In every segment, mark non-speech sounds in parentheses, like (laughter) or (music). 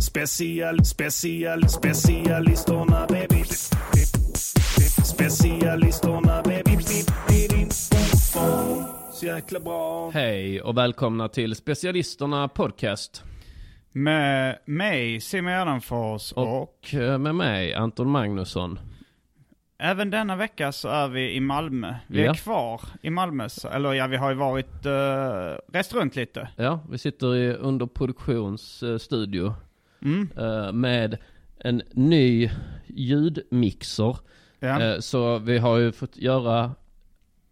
Special, special, specialisterna baby. Specialisterna baby. Så jäkla bra. Hej och välkomna till Specialisterna Podcast. Med mig, Simon Gärdenfors och, Och eh, med mig, Anton Magnusson. även denna vecka så är vi i Malmö. Vi är Ja. kvar i Malmö, eller ja vi har ju varit, uh, rest runt lite. Ja, vi sitter i underproduktionsstudio Mm. eh, med en ny ljudmixer. Ja. Eh, Så vi har ju fått göra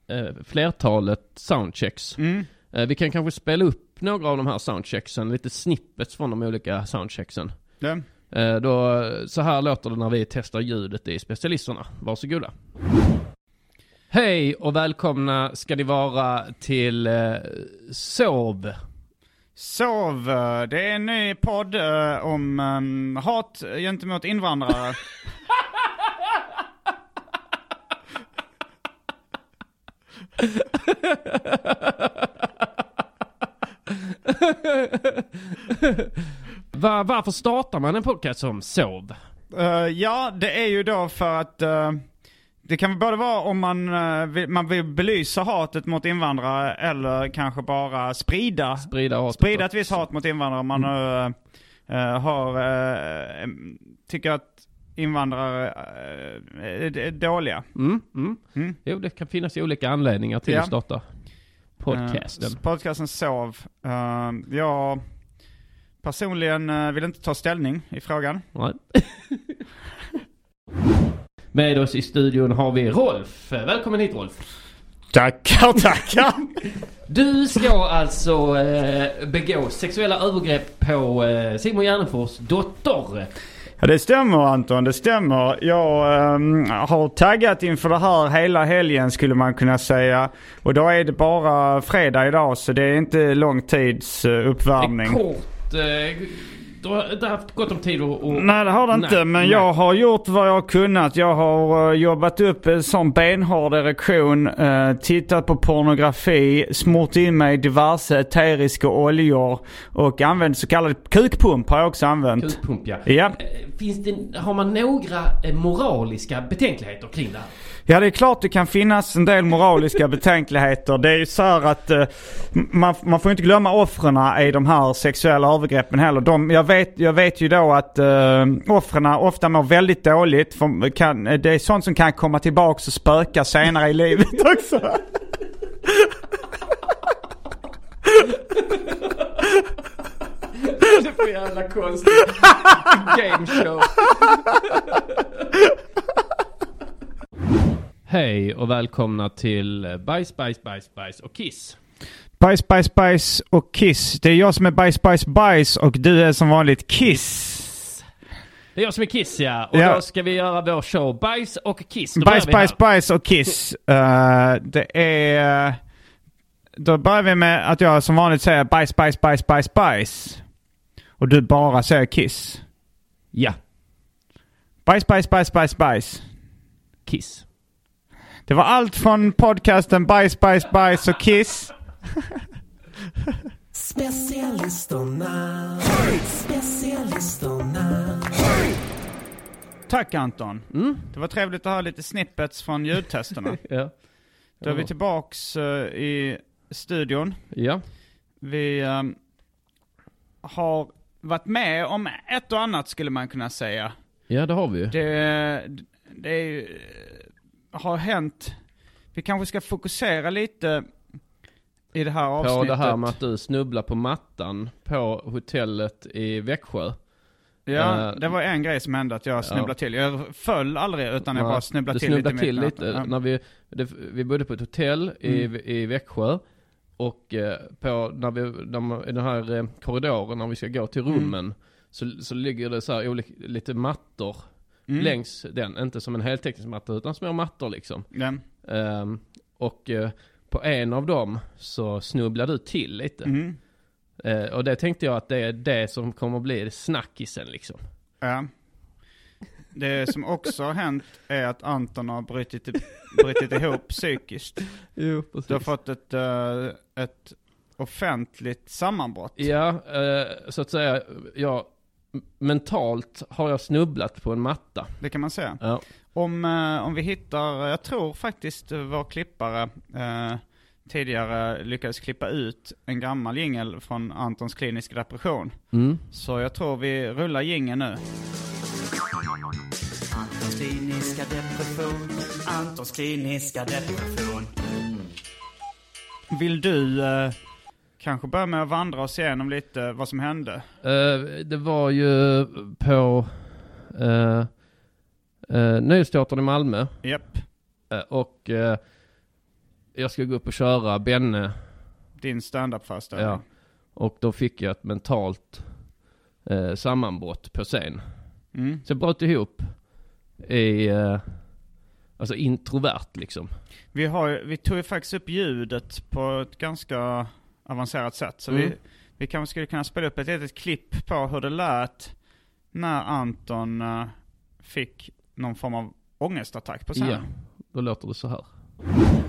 eh, flertalet soundchecks. Mm. Vi kan kanske spela upp några av de här soundchecksen, lite snippets från de olika soundchecksen. Ja. Då, så här låter det när vi testar ljudet i specialisterna. Varsågoda. Hej och välkomna ska ni vara till eh, Sov. Sov, det är en ny podd eh, om um, hat gentemot invandrare. Va, varför startar man en podcast som Sov? Eh, ja, det är ju då för att eh, det kan både vara om man, eh, vill, man vill belysa hatet mot invandrare eller kanske bara sprida, Sprida hatet. sprida ett visst hat mot invandrare. Man nu eh, har, eh, em, tycker att invandrare är, dåliga. Mm, mm. Mm. Jo, det kan finnas olika anledningar till Ja. att starta podcasten. Eh, podcasten Sov. Uh, jag personligen eh, vill inte ta ställning i frågan. Nej. (laughs) Med oss i studion har vi Rolf. Välkommen hit Rolf. Tackar, tackar. (laughs) Du ska alltså eh, begå sexuella övergrepp på eh, Simon Gärdenfors dotter. Ja, det stämmer Anton, det stämmer. Jag ehm, har taggat inför det här hela helgen skulle man kunna säga. Och då är det bara fredag idag så det är inte lång tids Det är uppvärmning. kort. Eh, du har inte haft gott om tid att... att- Nej det har det inte Nej, men nej. jag har gjort vad jag har kunnat. Jag har eh, jobbat upp en sån benhård erektion, eh, tittat på pornografi, smort in mig i diverse eteriska oljor och använt så kallad kukpump har jag också använt. Kukpump ja. Ja. Eh, Finns det, har man några eh, moraliska betänkligheter kring det här? Ja det är klart det kan finnas en del moraliska (laughs) betänkligheter. Det är ju så här att eh, man, man får inte glömma offren i de här sexuella övergreppen heller. De, jag, vet, jag vet ju då att uh, offren ofta mår väldigt dåligt. För, kan, det är sånt som kan komma tillbaks och spöka senare i livet (laughs) också. (laughs) Det är för jävla konstigt. Game show. Hej och välkomna till Bajs, bajs, bajs, bajs och Kiss. Bajs, bajs, bajs och kiss. Det är jag som är bajs, bajs, bajs och du är som vanligt kiss. Det är jag som är Kiss ja. Och Ja. då ska vi göra vår show Bajs och Kiss. Då Bajs, bajs, bajs och kiss. Eh, det är... Då börjar vi med att jag som vanligt säger bajs, bajs, bajs, bajs, bajs. Och du bara säger kiss. Ja, Bajs, bajs, bajs, bajs, bajs. Kiss. Det var allt från podcasten Bajs, bajs, bajs och kiss. (laughs) Specialisterna, specialisterna. Tack Anton. Mm. Det var trevligt att ha lite snippets från ljudtesterna. (laughs) Ja. Då är vi tillbaks eh, i studion. Ja. Vi ehm, har varit med om ett och annat skulle man kunna säga. Ja, det har vi ju. Det, det är, ju- har hänt. Vi kanske ska fokusera lite i det här På avsnittet. det här med att du snubblar på mattan på hotellet i Växjö. Ja, Eh, det var en grej som hände att jag snubblade Ja. till. Jag föll aldrig utan jag bara snubblade du till snubblade lite. till lite. natten. När vi, det, vi bodde på ett hotell i, Mm. i Växjö. Och eh, på, när vi, i den här eh, korridoren när vi ska gå till Mm. rummen. Så, så ligger det så olika, lite mattor Mm. längs den. Inte som en heltäckningsmatta matta utan små mattor liksom. Ehm, och eh, på en av dem så snubblade du till lite. Mm. Eh, och det tänkte jag att det är det som kommer bli snackisen liksom. Ja. Det som också har hänt är att Anton har brutit, brutit ihop psykiskt. Jo, Du har fått ett, eh, ett offentligt sammanbrott. Ja, eh, så att säga, ja, m- mentalt har jag snubblat på en matta. Det kan man säga. Ja. Om, eh, om vi hittar, jag tror faktiskt vår klippare eh, tidigare lyckades klippa ut en gammal jingel från Antons kliniska depression. Mm. Så jag tror vi rullar jingeln nu. Antons kliniska depression, Antons kliniska depression. Vill du eh, kanske börja med att vandra oss igenom lite vad som hände? Eh, det var ju på uh, uh, Nöjesteatern i Malmö. Japp, Eh, och eh, jag ska gå upp och köra Benne. din standup-föreställning. Ja. Och då fick jag ett mentalt eh, sammanbrott på scen. Mm. Så jag bröt ihop i, eh, alltså introvert liksom. Vi, har, vi tog ju faktiskt upp ljudet på ett ganska avancerat sätt. Så vi, Mm. vi kanske skulle kunna spela upp ett litet klipp på hur det lät när Anton eh, fick någon form av ångestattack på scenen. Ja, då låter det så här.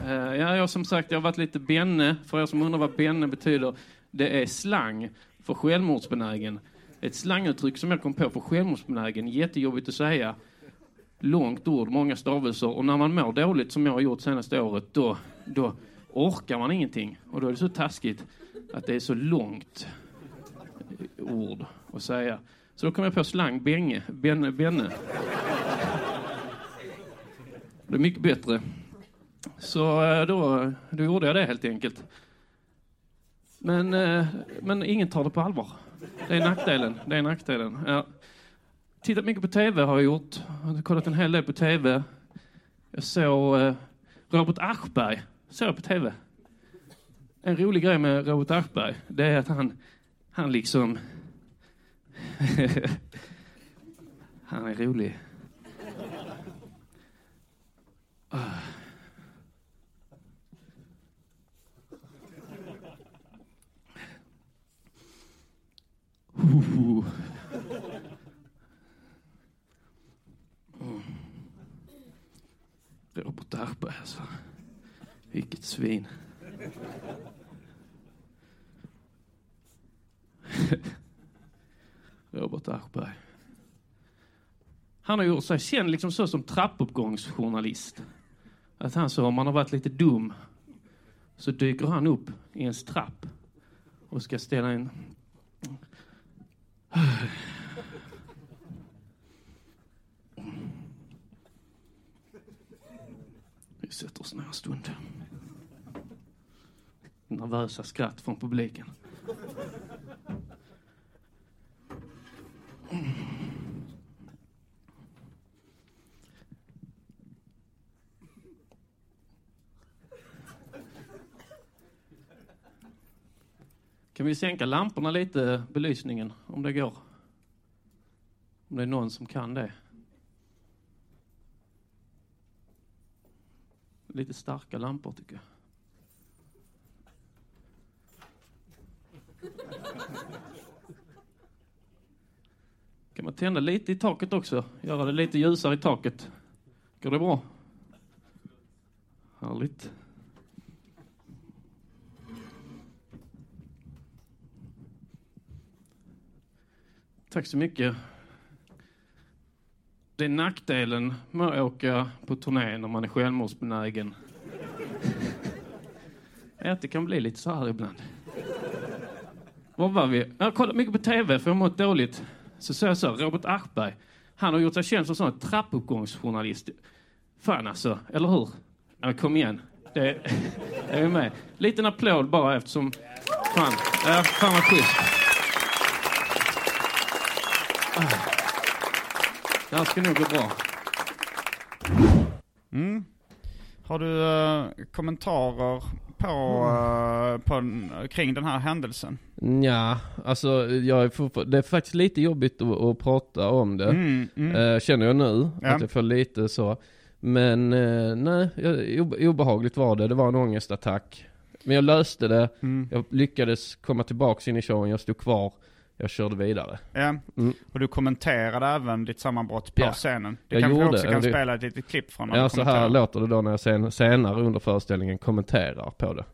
Eh, Ja, jag som sagt, jag har varit lite benne. För er som undrar vad benne betyder, det är slang för självmordsbenägen. Ett slanguttryck som jag kom på för självmordsbenägen, jättejobbigt att säga. Långt ord, många stavelser och när man mår dåligt som jag har gjort senaste året, då, då orkar man ingenting. Och då är det så taskigt att det är så långt ord att säga. Så då kom jag på slang, Benge. benne, benne. Det är mycket bättre. Så eh, då, då gjorde jag det helt enkelt. Men, eh, men ingen tar det på allvar. Det är nackdelen. Det är nackdelen. Ja. Tittat mycket på TV har jag gjort. Jag har kollat en hel del på TV. Jag såg eh, Robert Aschberg. Såg jag på TV. En rolig grej med Robert Aschberg, det är att han, han liksom... (laughs) han är rolig. Ah. Uh. Robert Aschberg alltså. Vilket svin. Robert Aschberg. Han har gjort sig känd liksom så som trappuppgångsjournalist. Att han så, om man har varit lite dum, så dyker han upp i ens trapp och ska ställa in vi sätter oss ner en stund. Nervösa skratt från publiken. Kan vi sänka lamporna lite, belysningen, om det går? Om det är någon som kan det. Lite starka lampor tycker jag. Kan man tända lite i taket också? Göra det lite ljusare i taket. Går det bra? Härligt. Tack så mycket. Det är nackdelen med att åka på turné när man är självmordsbenägen. är (laughs) att det kan bli lite så här ibland. Var var vi? Jag har kollat mycket på TV för jag har mått dåligt. Så sa jag så, Robert Aschberg. Han har gjort sig känd som sån trappuppgångsjournalist. Fan alltså, eller hur? Ja, kom igen. Det, (laughs) är är med. Liten applåd bara eftersom... Fan, ja, fan vad schysst. Det här ska nog gå bra. Mm. Har du eh, kommentarer på, eh, på, kring den här händelsen? Ja, alltså jag är det är faktiskt lite jobbigt att, att prata om det. Mm, mm. Eh, känner jag nu, Ja. att jag får lite så. Men nej, obehagligt var det. Det var en ångestattack. Men jag löste det. Mm. Jag lyckades komma tillbaks in i showen. Jag stod kvar. Jag körde vidare. Ja. Mm. Och du kommenterade även ditt sammanbrott på Ja. scenen. Det Jag kanske gjorde, också kan det- spela ett litet klipp från. när Ja, så här låter det då när jag sen, senare under föreställningen kommenterar på det.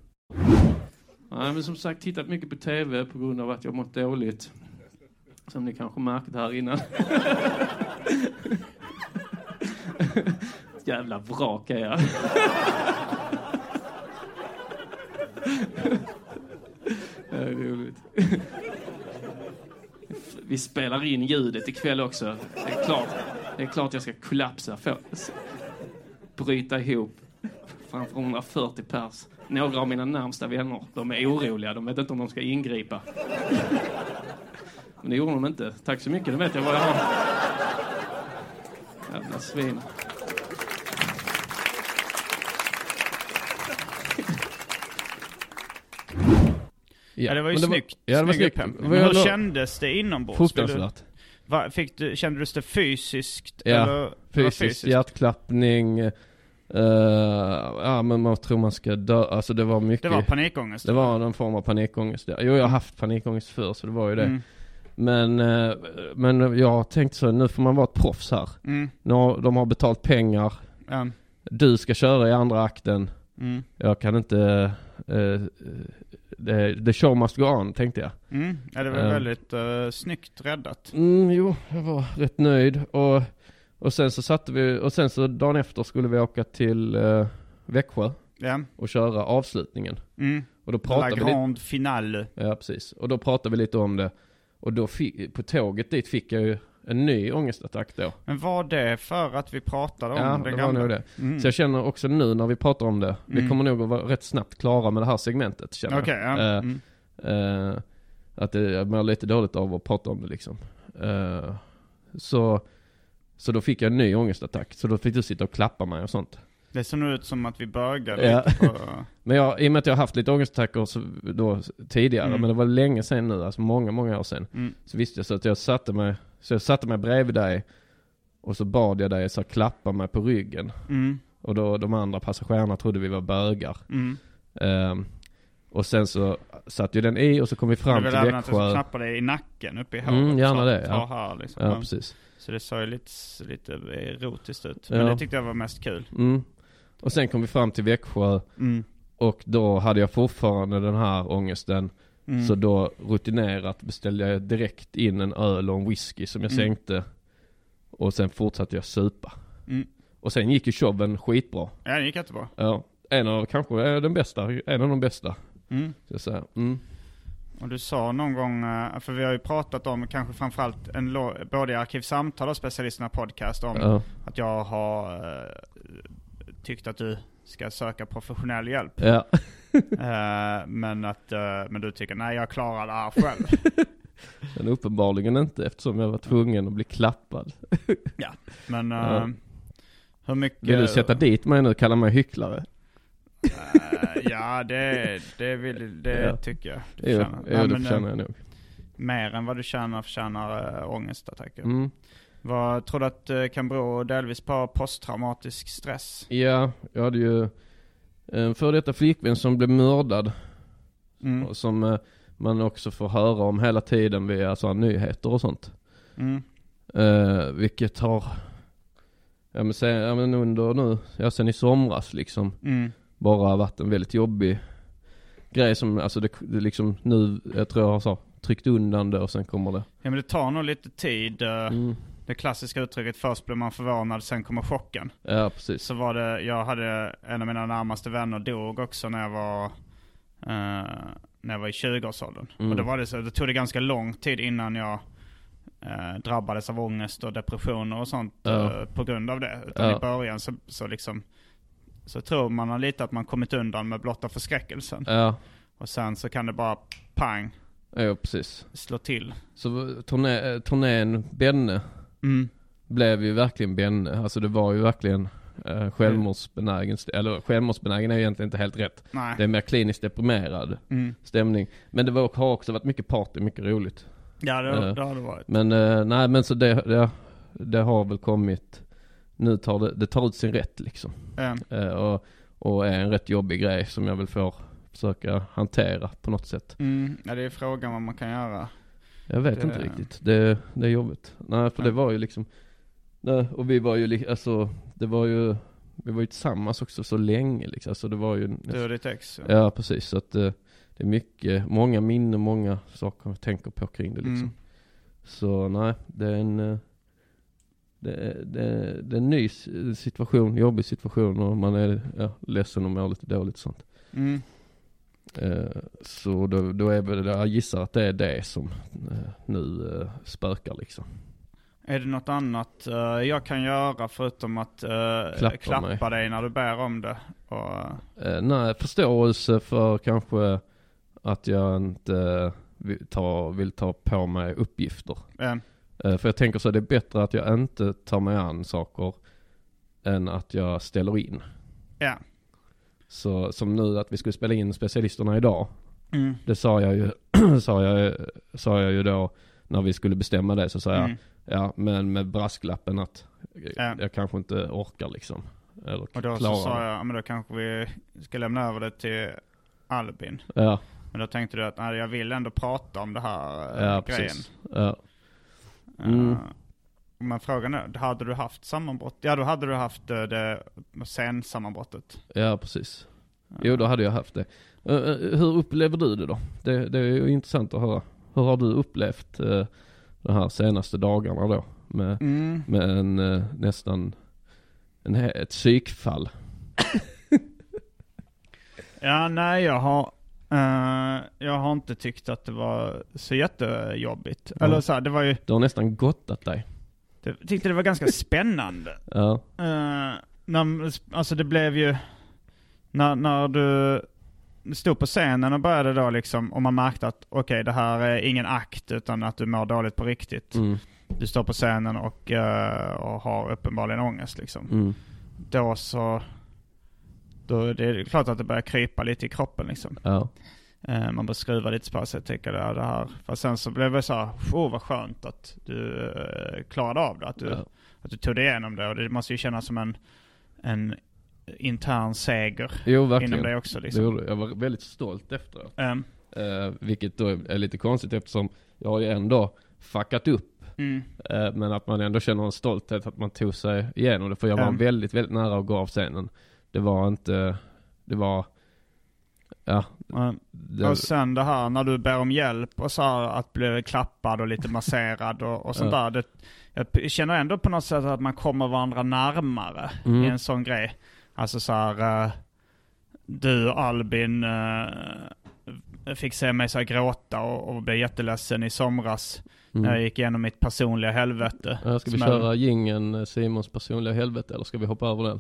Nej, men som sagt, tittat mycket på TV på grund av att jag mått dåligt. Som ni kanske märkt här innan. (laughs) Jävla vrak är jag. (laughs) Det är roligt. Vi spelar in ljudet ikväll också. Det är klart, det är klart jag ska kollapsa. Få, bryta ihop framför 140 pers. Några av mina närmsta vänner, de är oroliga. De vet inte om de ska ingripa. Men det gjorde de inte. Tack så mycket, nu vet jag vad jag har. Jävla svin. Ja, det var ju men snyggt. Ja, det var Snygg snyggt. Det var Men hur kändes det inombords? Fruktansvärt. Va, fick du, kände du det fysiskt? Ja, eller? Det var Fysiskt, hjärtklappning. eh, ja, men man tror man ska dö. Alltså det var mycket. Det var panikångest? Det var någon form av panikångest. där. Jo, jag har haft panikångest förr, så det var ju det. Mm. Men, eh, men jag har tänkt så, nu får man vara ett proffs här. Mm. Nu har, de har betalt pengar. Ja. Du ska köra i andra akten. Mm. Jag kan inte... Uh, the, the show must go on, tänkte jag. Mm. Ja, det var Ja. väldigt uh, snyggt räddat. Mm, jo, jag var rätt nöjd. Och, och sen så satte vi, och sen så dagen efter skulle vi åka till uh, Växjö Ja. och köra avslutningen. Mm. Och då La pratade vi lite, grande finale. ja precis. Och då pratade vi lite om det. Och då på tåget dit fick jag ju en ny ångestattack då. Men var det för att vi pratade om Ja, den det var gamla? nog det. Mm. Så jag känner också nu när vi pratar om det, vi Mm. kommer nog att vara rätt snabbt klara med det här segmentet känner Okej, jag. ja. Eh, Mm. Eh, att det, jag mår lite dåligt av att prata om det liksom. Eh, så, så då fick jag en ny ångestattack. Så då fick du sitta och klappa mig och sånt. Det såg nog ut som att vi bögade Ja. lite på... (laughs) Men jag, i och med att jag har haft lite ångestattacker så, då, tidigare, Mm. men det var länge sedan nu, alltså många, många år sedan. Mm. Så visste jag så att jag satte mig, så jag satte mig bredvid dig och så bad jag dig så här, klappa mig på ryggen. Mm. Och då de andra passagerarna trodde vi var bögar. Mm. Ehm, och sen så satte ju den i och så kom vi fram till även att jag Växjö. knappade dig i nacken uppe i håret. Mm, gärna det, ja. här liksom. Ja, Ja. precis. Så det såg ju lite, lite erotiskt ut. Men Ja. det tyckte jag var mest kul. Mm. Och sen kom vi fram till Växjö Mm. och då hade jag fortfarande den här ångesten. Mm. Så då rutinerat beställde jag direkt in en öl och en whisky som jag Mm. sänkte. Och sen fortsatte jag supa. Mm. Och sen gick ju showen skitbra. Ja, det gick jättebra. Ja, en av, kanske är den bästa, en av de bästa. Mm. Så jag säger, mm. Och du sa någon gång, eh, för vi har ju pratat om kanske framförallt en både i Arkivsamtal och Specialisterna Podcast om Ja, att jag har eh, tyckt att du ska söka professionell hjälp. ja. (laughs) Eh, men att, eh, men du tycker nej jag klarar det här själv. (laughs) Men uppenbarligen inte eftersom jag var tvungen att bli klappad. (laughs) Men eh, Ja. hur mycket... Vill du sätta dit mig nu och kalla mig hycklare? Ja, Ja, det, det, vill, det Ja. tycker jag. Du Jo, jo Nej, det men, förtjänar jag nog. Mer än vad du tjänar förtjänar äh, ångestattacker. Mm. Vad tror du att det kan bero delvis på posttraumatisk stress? Ja, jag hade ju en före detta flickvän som blev mördad. Mm. Och som eh, man också får höra om hela tiden via så här, nyheter och sånt. Mm. Eh, vilket har, ja men, sen, ja men under nu, ja sen i somras liksom, Mm. bara varit en väldigt jobbig grej som, alltså det, det liksom nu, jag tror jag har så, tryckt undan det och sen kommer det. Ja men det tar nog lite tid. eh, Mm. Det klassiska uttrycket först blir man förvånad, sen kommer chocken. Ja precis. Så var det, jag hade en av mina närmaste vänner dog också när jag var, eh, när jag var i 20-årsåldern. Mm. Och då var det så, det tog det ganska lång tid innan jag eh, drabbades av ångest och depressioner och sånt Ja. eh, på grund av det. Utan Ja. i början så, så liksom, så tror man lite att man kommit undan med blotta förskräckelsen. Ja, Och sen så kan det bara pang, ja precis. slå till. Så turné, eh, turnén Benne Mm. blev ju verkligen Benne. Alltså det var ju verkligen eh, självmordsbenägen, eller självmordsbenägen är ju egentligen inte helt rätt. Nej. Det är mer kliniskt deprimerad Mm. stämning. Men det var, har också varit mycket party, mycket roligt. Ja det, Eh. det har det varit. Men eh, nej men så det, det, det har väl kommit, nu tar det, det tar ut sin rätt liksom. Eh, Eh, och, och är en rätt jobbig grej som jag väl får försöka hantera på något sätt. mm. Ja det är frågan vad man kan göra. Jag vet Det- inte riktigt. Det, det är jobbigt. Nej för det Ja. var ju liksom, nej, och vi var ju alltså, det var ju, vi var ju tillsammans också så länge liksom. Så det var ju, Du och ditt ex. ja precis. Så att eh, det är mycket, många minnen, många saker jag tänker på kring det liksom. Mm. Så nej, det är en, eh, det är, det, är, det är en ny situation, jobbig situation och man är ja, ledsen och mår lite dåligt och sånt. Mm. Eh, Så då, då är väl, jag gissar att det är det som eh, nu eh, spökar liksom. Är det något annat jag kan göra förutom att Klappa klappa, dig när du ber om det? Och, nej, förståelse för kanske att jag inte vill ta, vill ta på mig uppgifter. Eh, för jag tänker så, det är bättre att jag inte tar mig an saker än att jag ställer in. ja. Så som nu att vi skulle spela in specialisterna idag. Mm. Det sa jag ju, (clears throat) sa jag, sa jag ju då när vi skulle bestämma det så sa jag, Mm. ja men med brasklappen att Ja. jag kanske inte orkar liksom. Eller Och då så klarar sa det. jag, ja, men då kanske vi ska lämna över det till Albin. Ja, Men då tänkte du att nej, jag vill ändå prata om det här eh, ja grejen. precis. Ja. Mm. Men frågan är, hade du haft sammanbrott? Ja då hade du haft eh, det sensammanbrottet. ja, precis. Jo, då hade jag haft det. Eh, eh, hur upplever du det då? Det, det är ju intressant att höra. Hur har du upplevt uh, de här senaste dagarna då? Med, Mm. med en nästan, en, ett psykfall. (laughs) Ja, nej jag har, eh, jag har inte tyckt att det var så jättejobbigt. Ja. Eller så här, det var ju, Du har nästan gottat dig. Det, jag tyckte det var ganska (laughs) spännande. Ja, Uh, när, alltså det blev ju, när, när du stod på scenen och började då liksom, och man märkte att okej det här är ingen akt utan att du mår dåligt på riktigt. mm, Du står på scenen och, eh, och har uppenbarligen ångest liksom. mm, Då så, då är det klart att det börjar krypa lite i kroppen liksom. ja, man börjar skruva lite på sig och tänka det det här. Fast sen så blev det så här, oh vad skönt att du eh, klarade av det. Att du, ja, att du tog dig igenom det. Och det måste ju kännas som en, en intern seger Jo, inom verkligen. också Det liksom. gjorde jag. Var väldigt stolt efteråt. Ehm, Eh, vilket då är lite konstigt eftersom jag har ju ändå fuckat upp. mm, Eh, men att man ändå känner en stolthet att man tog sig igenom det. För jag var Mm. väldigt, väldigt nära att gå av scenen. Det var inte, det var, ja. Det, och sen det här när du ber om hjälp och så här att bli klappad och lite (laughs) masserad och, och sånt Ja. där. Det, jag känner ändå på något sätt att man kommer varandra närmare Mm. i en sån grej. Alltså så här, eh, du Albin eh, fick se mig så här gråta och, och blev jätteledsen i somras. mm. När jag gick igenom mitt personliga helvete. Ja, ska vi köra gingen Simons personliga helvete eller ska vi hoppa över den?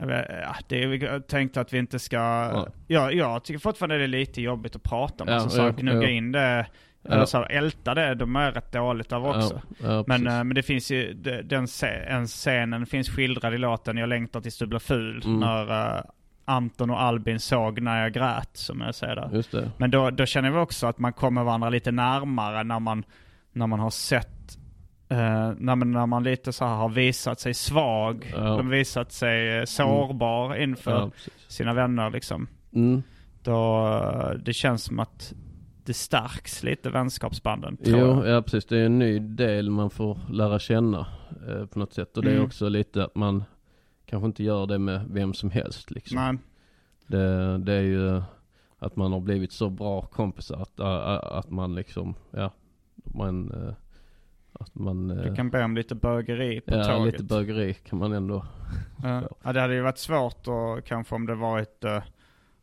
Ja, det är, jag tänkte att vi inte ska... Ja. Ja. jag tycker fortfarande det är lite jobbigt att prata om. Ja, alltså, så ja, gnugga in det, eller så här, älta det, de är rätt dåligt av också. Men, eh, men det finns ju, den en scenen finns skildrad i låten Jag längtar tills du blir ful. Mm. När uh, Anton och Albin såg när jag grät, som jag säger där. Just det. Men då, då känner jag också att man kommer varandra lite närmare när man, när man har sett, eh, när, man, när man lite så här har visat sig svag, Ja. visat sig eh, sårbar inför Ja, sina vänner liksom. Mm. Då, eh, det känns som att det stärks lite vänskapsbanden. Jo, jag. ja precis. Det är en ny del man får lära känna eh, på något sätt. Och det är Mm. också lite att man kanske inte gör det med vem som helst liksom. Nej. Det, det är ju att man har blivit så bra kompisar att, att, att man liksom, ja, man, eh, att man, eh, Du kan be om lite bögeri på ja, tåget. lite bögeri kan man ändå, Ja. (laughs) ja, det hade ju varit svårt och kanske om det varit eh,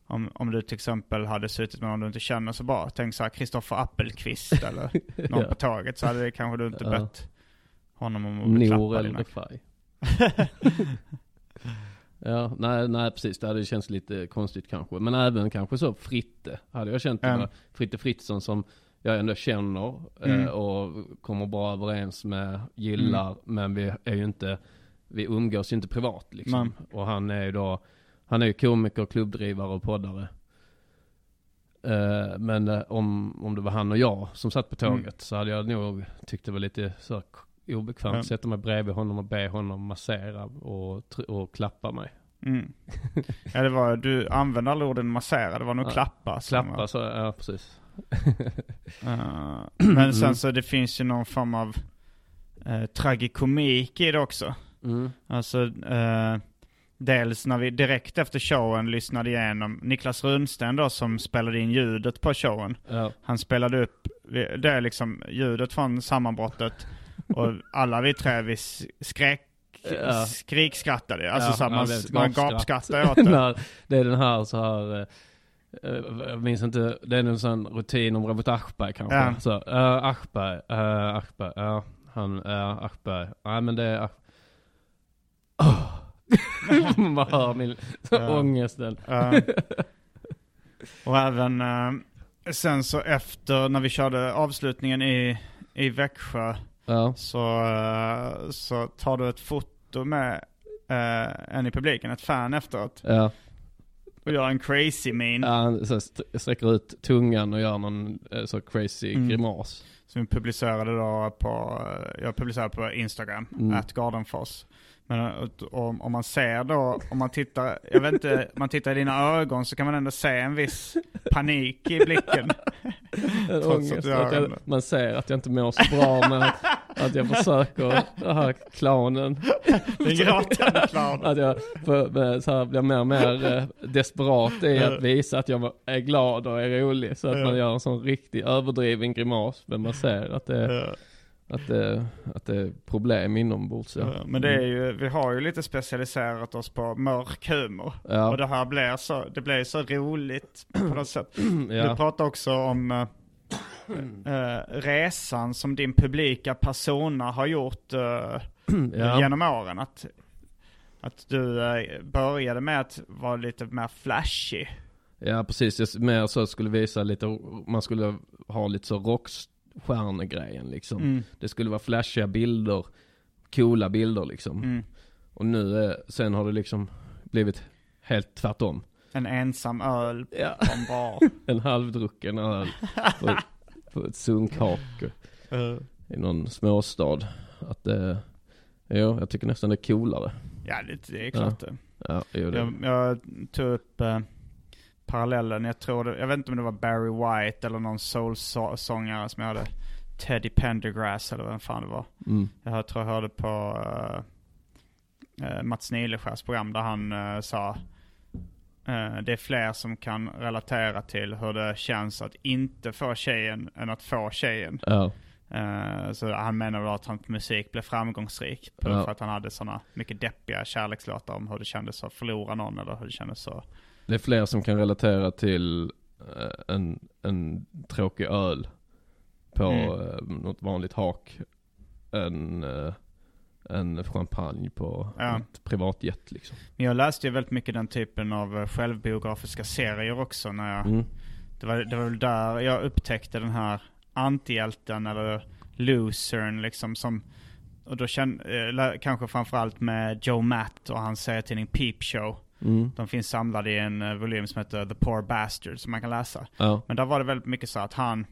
om, om du till exempel hade suttit med någon du inte känner så bra. Tänk så här Kristoffer Appelqvist (laughs) eller någon Ja. på tåget så hade det kanske du inte Ja. bett honom om att bli Nor eller. Faj. (laughs) Ja, nej, nej precis. Det hade känts lite konstigt kanske. Men även kanske så Fritte. Hade jag känt var Fritte Fritzson som jag ändå känner Mm. eh, och kommer bra överens med, gillar. Men vi är ju inte, vi umgås ju inte privat liksom. Och han är ju då, han är ju komiker, klubbdrivare och poddare. Eh, men eh, om, om det var han och jag som satt på tåget Mm. så hade jag nog tyckt det var lite så här obekvämt att sätta mig bredvid honom och be honom massera och, och klappa mig. Mm. (laughs) Ja, det var, du använde aldrig orden massera, det var nog Ja, klappa. Klappa så, ja precis. (laughs) Eh, men sen så det finns ju någon form av uh, tragikomik i det också. Mm. Alltså, eh, dels när vi direkt efter showen lyssnade igenom Niklas Runsten då som spelade in ljudet på showen. Ja. Han spelade upp det är liksom ljudet från sammanbrottet (laughs) och alla vi tre vi s- skrek, Ja. skrikskrattade. Alltså Ja, så man, man gapskratt. gapskrattade åt (laughs) det. Det är den här så här, jag minns inte, det är en sån rutin om Robert Aschberg kanske. Ja. Så, uh, Aschberg, uh, Aschberg, ja, han, uh, Aschberg, nej men det är Ach... Oh. (laughs) Man hör min Ja. ångesten. Eh, och även eh, sen så efter när vi körde avslutningen i, i Växjö Ja, så, eh, så tar du ett foto med eh, en i publiken, ett fan efteråt. ja. Och gör en crazy min. ja han så st- sträcker ut tungan och gör någon eh, så crazy Mm. grimas. Som vi publicerade då på, eh, jag publicerade på Instagram, Mm. at Gardenfors. Men eh, om, om man ser då, om man tittar, jag vet inte, man tittar i dina ögon så kan man ändå se en viss panik i blicken. (laughs) Ångest. jag man ser att jag inte mår så bra med att jag försöker, den här clownen. (laughs) Den gråtande clownen. Att jag för, med, så här, blir mer och mer eh, desperat i att visa att jag är glad och är rolig. Så att man gör en sån riktig överdriven grimas. Men man ser att det, Ja. att det, att det är problem inombords. Ja. Ja, Men det är ju, vi har ju lite specialiserat oss på mörk humor. Ja. Och det här blir så, det blir så roligt på något sätt. Du (clears throat) ja. pratar också om eh, resan som din publika persona har gjort eh, ja. genom åren. Att, att du eh, började med att vara lite mer flashy. Ja precis, jag mer så skulle visa lite, man skulle ha lite så rockstjärnegrejen liksom. Mm. Det skulle vara flashiga bilder, coola bilder liksom. Mm. Och nu, eh, sen har det liksom blivit helt tvärtom. En ensam öl Ja. på en bar. (laughs) En halvdrucken öl på, (laughs) på ett sunkhak Eh, i någon småstad. Att det, jo, jag tycker nästan det är coolare. ja, det, det är klart det. Ja, jo, det. Jag, jag tog upp eh, parallellen, jag tror det, jag vet inte om det var Barry White eller någon soul-sångare som jag hade, Teddy Pendergrass eller vem fan det var. Mm. Jag tror jag hörde på uh, uh, Mats Nileskärs program där han eh, sa det är fler som kan relatera till hur det känns att inte få tjejen än att få tjejen. Eh, så han menar att hans musik blev framgångsrik för att han hade sådana mycket deppiga kärlekslåtar om hur det kändes att förlora någon eller hur det kändes så. det är fler som kan relatera till eh, en, en tråkig öl på Mm. eh, något vanligt hak än eh, en champagne på Ja. ett privatjet liksom. Men jag läste ju väldigt mycket den typen av eh, självbiografiska serier också när jag Mm. Det var, det var väl där jag upptäckte den här antihjälten eller losern liksom som och då kände, eh, kanske framförallt med Joe Matt och hans serietidning Peep Show. Mm. De finns samlade i en eh, volym som heter The Poor Bastard som man kan läsa. Ja. Men där var det väldigt mycket så att han,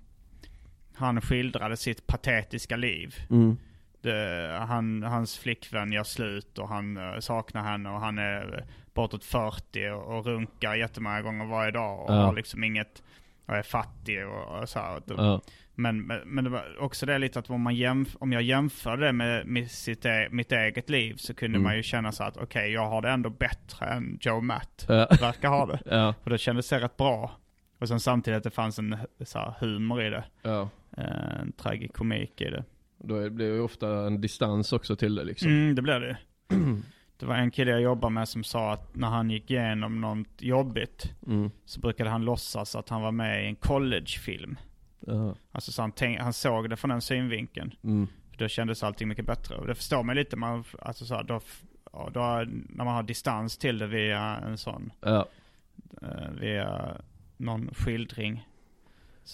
han skildrade sitt patetiska liv. Mm. Det, han, hans flickvän gör slut och han eh, saknar henne och han är eh, bortåt 40 och, och runkar jättemånga gånger varje dag och Ja. har liksom inget, och är fattig och, och så här. Ja. Men, men, det var också det lite att om, man jämf- om jag jämför det med, med sitt, e- mitt eget liv så kunde Mm. man ju känna så att okej, jag har det ändå bättre än Joe Matt Ja. (laughs) verkar ha det. Ja. För då kändes det rätt bra. Och sen samtidigt att det fanns en så här, humor i det. ja. Eh, En tragikomik i det. Då blir det ju ofta en distans också till det liksom. Mm, det blev det. (clears throat) Det var en kille jag jobbade med som sa att när han gick igenom något jobbigt Mm. så brukade han låtsas att han var med i en collegefilm. Ja. Alltså så han, tänk, han såg det från den synvinkeln. Mm. För då kändes allting mycket bättre. Och det förstår man lite, man, alltså så här, då, då, när man har distans till det via en sån, eh, via någon skildring.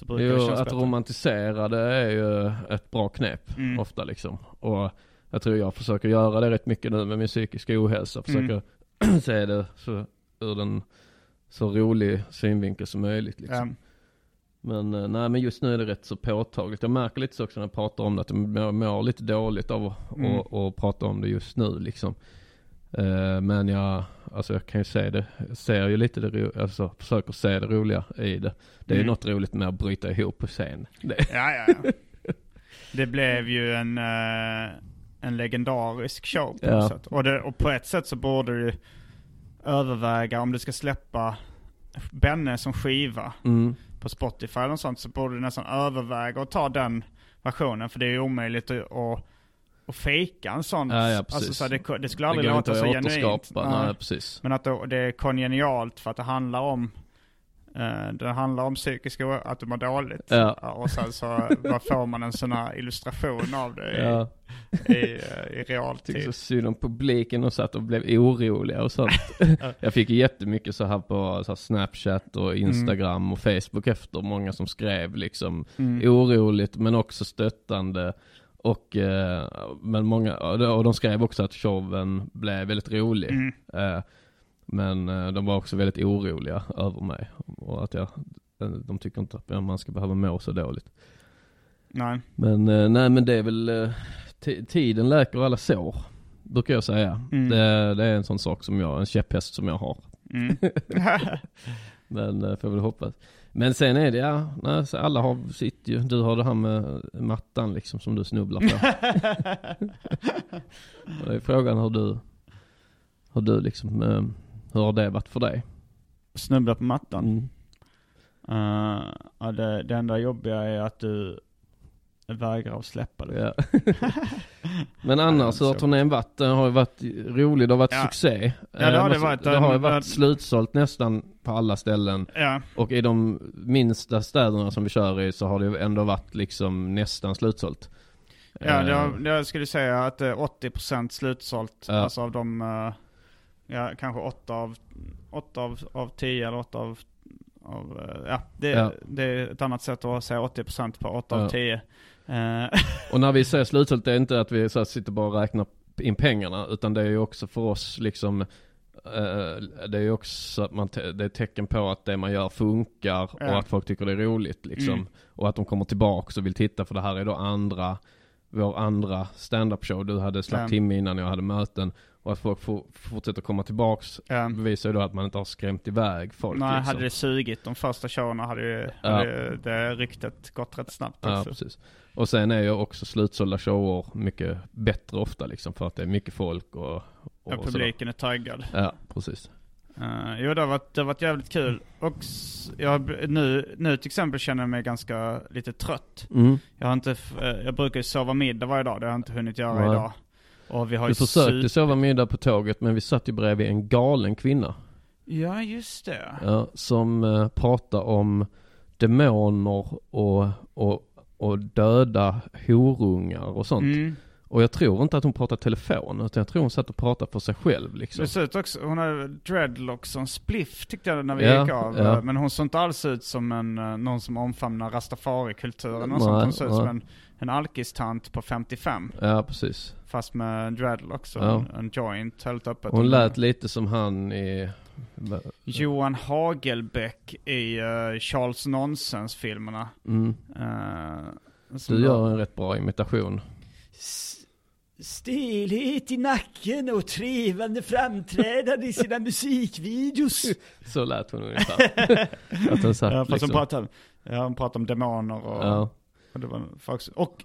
Jo, att bättre. romantisera det är ju ett bra knep Mm. ofta liksom. Och jag tror jag försöker göra det rätt mycket nu med min psykiska ohälsa. Försöker Mm. (clears throat) se det så, ur den så rolig synvinkel som möjligt liksom. Ja. Men eh, nej men just nu är det rätt så påtagligt. Jag märker lite så också när jag pratar om det att jag mår, mår lite dåligt av att Mm. och, och prata om det just nu liksom. Eh, men jag, alltså jag kan ju se det, jag ser ju lite det, ro- alltså försöker se det roliga i det. Det är ju Mm. något roligt med att bryta ihop på scen. (laughs) Det, Ja, ja, ja. Det blev ju en, eh, en legendarisk show på Ja. sätt. Och, det, och på ett sätt så borde du överväga om du ska släppa Benne som skiva mm, på Spotify eller sånt så borde du nästan överväga att ta den versionen. För det är ju omöjligt att, att fejka en sån. Ja, ja, alltså, så här, det, det skulle det aldrig inte låta att så genuint. Nej. nej precis. Men att det, det är kongenialt för att det handlar om eh, det handlar om psykisk o- att du mår dåligt. Ja. Och sen så (laughs) vad får man en sån här illustration av det i, Ja, i, eh, i realtid. tycker så synd om publiken och satt och blev oroliga och sånt. (laughs) jag fick ju jättemycket så här på så här Snapchat och Instagram och Facebook efter många som skrev liksom Mm. oroligt men också stöttande. Och, eh, men många, och de- skrev också att showen blev väldigt rolig. Mm. Eh, men eh, de var också väldigt oroliga över mig. Och att jag, eh, de tycker inte att man ska behöva må så dåligt. Nej. Men eh, nej men det är väl, ti- tiden läker alla sår. Brukar jag säga. Mm. Det, det är en sån sak som jag, en käpphäst som jag har. Mm. (laughs) (laughs) Men får väl hoppas. Men sen är det, ja, nej, alla har sitt ju. Du har det här med mattan liksom som du snubblar på. (laughs) Och det är frågan hur du, hur du liksom, eh, hur har det varit för dig? Snubbla på mattan. Mm. Uh, ja, det, det enda jobbiga är att du vägrar att släppa det. Ja. (laughs) Men annars så- har turnén varit? Har ju varit rolig, det har varit Ja. succé. Ja, det har Eh, det måste- varit. Det har ju varit slutsålt nästan på alla ställen. Ja, Och i de minsta städerna som vi kör i så har det ju ändå varit liksom nästan slutsålt. ja det, Eh, har, jag skulle säga att det är 80% slutsålt. Ja. Alltså av de, eh, ja kanske 8 av, 8 av, av 10 eller 8 av, av eh, ja, det, Ja. det är ett annat sätt att säga 80% på 8 Ja. av 10. Eh, Och när vi säger slutsålt det är inte att vi så sitter bara och räknar in pengarna utan det är ju också för oss liksom eh, det är också att man, det är tecken på att det man gör funkar och Ja. att folk tycker det är roligt liksom. Mm. Och att de kommer tillbaka och vill titta för det här är då andra, vår andra stand-up show. Du hade slapp Ja. timme innan jag hade möten. Och att folk får, fortsätter komma tillbaks ja. bevisar ju då att man inte har skrämt iväg folk Nej, liksom. hade det sugit de första showerna hade ju Ja. hade det ryktet gått rätt snabbt Ja, också. precis. Och sen är ju också slutsålda shower mycket bättre ofta liksom för att det är mycket folk och, och Ja, publiken är taggad. Ja, precis. Uh, jo, det har, varit, det har varit jävligt kul. Och jag, nu, nu till exempel känner jag mig ganska lite trött. Mm. Jag har inte, eh, jag brukar ju sova middag varje dag, det har jag inte hunnit göra Nej. idag. Och vi har ju försökte sup- sova middag på tåget men vi satt ju bredvid en galen kvinna. Ja, just det. Ja, som uh, pratar om demoner och, och, och döda horungar och sånt. Mm. Och jag tror inte att hon pratar telefon, utan jag tror hon satt och pratade för sig själv liksom. Det ser ut också, hon har dreadlocks en spliff tyckte jag när vi Ja, gick av. ja. Men hon såg inte alls ut som en, eh, någon som omfamnar rastafari-kulturen och Nej, sånt. Hon såg ut som en, en alkistant på 55. Ja, precis. Fast med dreadlocks och Ja. en, en joint helt öppet. Hon lät lite som han i... Johan Hagelbäck i eh, Charles Nonsens-filmerna. Mm. Som Du gör en rätt bra imitation. Stelhet i nacken och trevande framträdande i sina musikvideos. (laughs) Så lät hon ungefär. (laughs) att hon satt Ja, fast liksom. hon pratade, ja, hon pratade om demoner och, Ja. och det var Och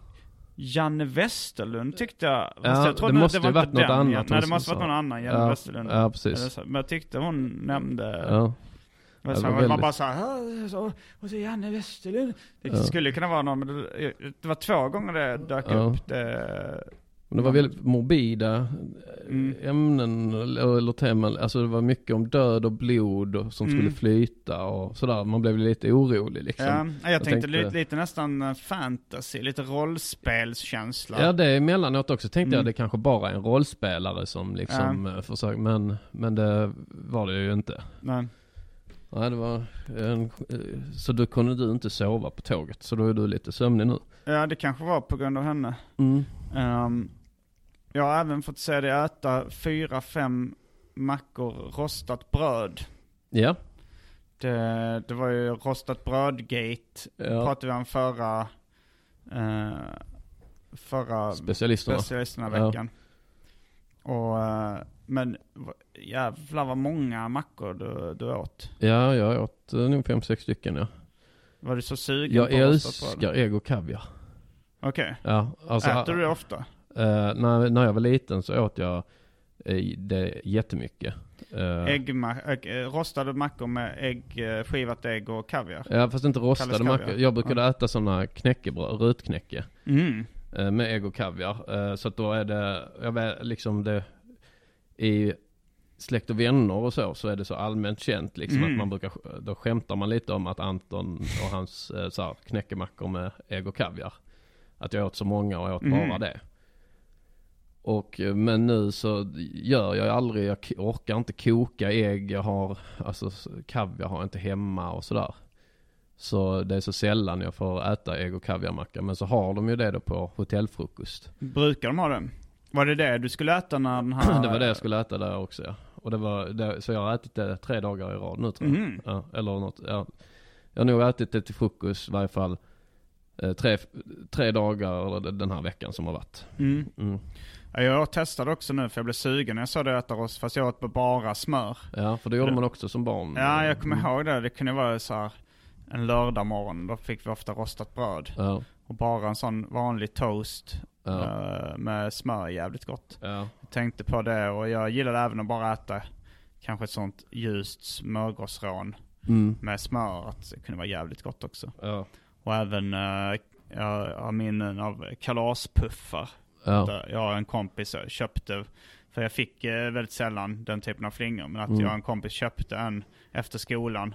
Janne Westerlund tyckte jag, Ja, jag trodde det att måste det var ju varit något den, annat Nej det måste varit någon annan Janne Ja, Westerlund. ja, precis. Så. Men jag tyckte hon nämnde, Ja. så man väldigt- bara såhär, så, och så Janne Westerlund. Det Ja. skulle kunna vara någon, men det, det var två gånger det dök Ja. upp. Det, Men det var väldigt morbida Mm. ämnen eller, teman. Alltså det var mycket om död och blod och, som skulle Mm. flyta och sådär. Man blev lite orolig liksom. ja, jag, tänkte, tänkte- Lite, nästan eh, fantasy, lite rollspelskänsla. Ja det emellanåt också tänkte Mm. jag det kanske bara är en rollspelare som liksom ja. försöker. Men, men det var det ju inte. Nej. Nej det var en, eh, Så då kunde du inte sova på tåget. Så då är du lite sömnig nu. Ja, det kanske var på grund av henne. Mm. Ehm, jag har även fått se dig äta fyra, fem mackor rostat bröd. Ja. Det, det var ju rostat brödgate, ja. pratade vi om förra, eh, förra Specialisterna. specialisterna Ja. veckan. Och, eh, men jävlar vad många mackor du, du åt. Ja jag åt eh, nog fem, sex stycken ja. Var du så sugen Jag på rostat bröd? älskar ägg och kaviar. Okej. Ja, alltså, Äter du det ofta? Eh, när, när jag var liten så åt jag eh, det jättemycket. Äggma- ägg, eh, rostade mackor med ägg, skivat ägg och kaviar? Ja fast inte rostade mackor. Jag brukade äta sådana knäckebröd, rutknäcke. Mm. med ägg och kaviar. Så att då är det, jag vet liksom det, i släkt och vänner och så, så är det så allmänt känt liksom Mm. att man brukar, då skämtar man lite om att Anton och hans så här, knäckemackor med ägg och kaviar. Att jag åt så många och åt Mm. bara det. Och, eh, men nu så gör jag aldrig, jag orkar inte koka ägg, jag har, alltså kaviar har jag inte hemma och sådär. Så det är så sällan jag får äta ägg och kaviarmacka. Men så har de ju det då på hotellfrukost. Brukar de ha det? Var det det du skulle äta när den här... (clears throat) Det var det jag skulle äta där också ja. Och det var, det, så jag har ätit det tre dagar i rad nu tror jag. Mhm. Ja, eller något, ja. Jag har nog ätit det till frukost i varje fall eh, tre, tre dagar den här veckan som har varit. Mm. Mm. Ja, jag testade också nu för jag blev sugen när jag såg dig äta rost, fast jag åt bara smör. Ja, för det gjorde Det- man också som barn. Ja, jag kommer Mm. ihåg det. Det kunde vara så här en lördag morgon. Då fick vi ofta rostat bröd. Ja, Och bara en sån vanlig toast ja, eh, med smör, jävligt gott. ja, Jag tänkte på det och jag gillade även att bara äta kanske ett sånt ljust smörgåsrån mm, med smör. Att det kunde vara jävligt gott också. ja, Och även, uh, jag har minnen av kalaspuffar. Ja, Där Jag och en kompis eh, köpte, för jag fick eh, väldigt sällan den typen av flingor, men att Mm. jag och en kompis köpte en efter skolan.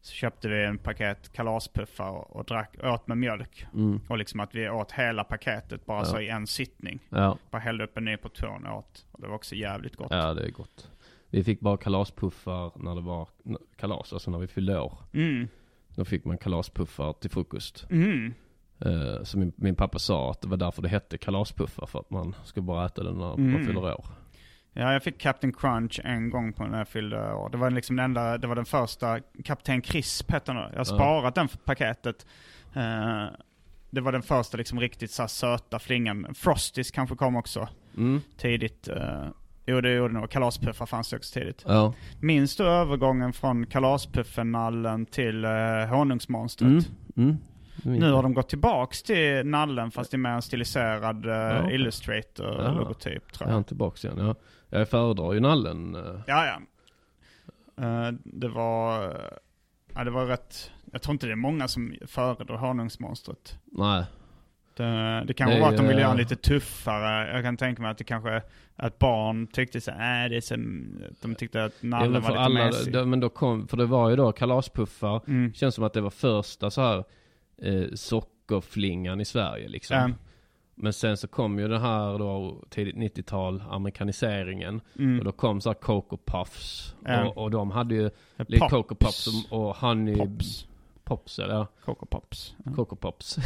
Så köpte vi en paket kalaspuffar och, och drack, åt med mjölk. mm, Och liksom att vi åt hela paketet bara Ja. så i en sittning. ja, Bara hällde upp en ny portion och åt. Och det var också jävligt gott. ja, det är gott. Vi fick bara kalaspuffar när det var kalas, alltså när vi fyllde år. Mm. Då fick man kalaspuffar till frukost. Mm. Eh, så min, min pappa sa att det var därför det hette kalaspuffar, för att man skulle bara äta den när man Mm. fyller år. Ja, jag fick Captain Crunch en gång på när jag fyllde år. Det var liksom den enda, det var den första, Kapten Crisp hette den. Jag har sparat den paketet. Eh, det var den första liksom riktigt så söta flingan. Frosties kanske kom också Mm. tidigt. Uh, jo, det gjorde nog. Kalaspuffar fanns det också tidigt. Ja. Minns du övergången från kalaspuffen-nallen till uh, honungsmonstret? Mm. Mm. Minns Nu har de gått tillbaks till nallen fast är med en stiliserad uh, Ja. Illustrator-logotyp tror Är jag. han tillbaks igen? Ja. Jag föredrar ju nallen. eh, Ja, ja. Eh, det var... eh, ja, det var rätt... Jag tror inte det är många som föredrar honungsmonstret. Nej. Det, det kanske Det var att de ville är- göra en lite tuffare. Jag kan tänka mig att det kanske... Att barn tyckte så äh, det är så, De tyckte att nallen var lite alla, det, men då kom, för det var ju då kalaspuffar. Mm. Känns som att det var första så här eh, sockerflingan i Sverige liksom. Ja. Men sen så kom ju det här då tidigt 90-tal, amerikaniseringen. Mm. Och då kom så här Coco Puffs. Ja. Och, och de hade ju Pops. lite Coco Puffs och, och Honey Pops. Pops eller Coco Pops. Ja. Coco Pops.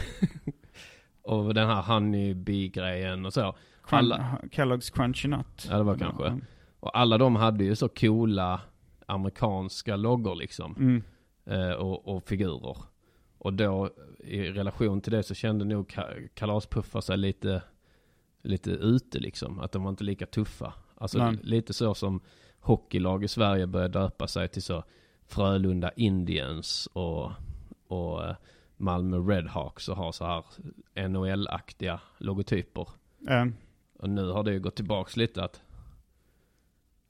(laughs) och den här Honey Bee grejen och så. Crun- Alla, Kellogg's Crunchy Nut. Ja, det var kanske. Mm. och alla de hade ju så coola amerikanska loggor liksom. Mm. eh, och, och figurer. Och då i relation till det så kände nog ka- kalaspuffar sig lite, lite ute liksom. Att de var inte lika tuffa. Alltså Nej. lite så som hockeylag i Sverige började döpa sig till så Frölunda Indians och, och eh, Malmö Redhawks och har så här NHL-aktiga logotyper. Eh, Och nu har det ju gått tillbaks lite att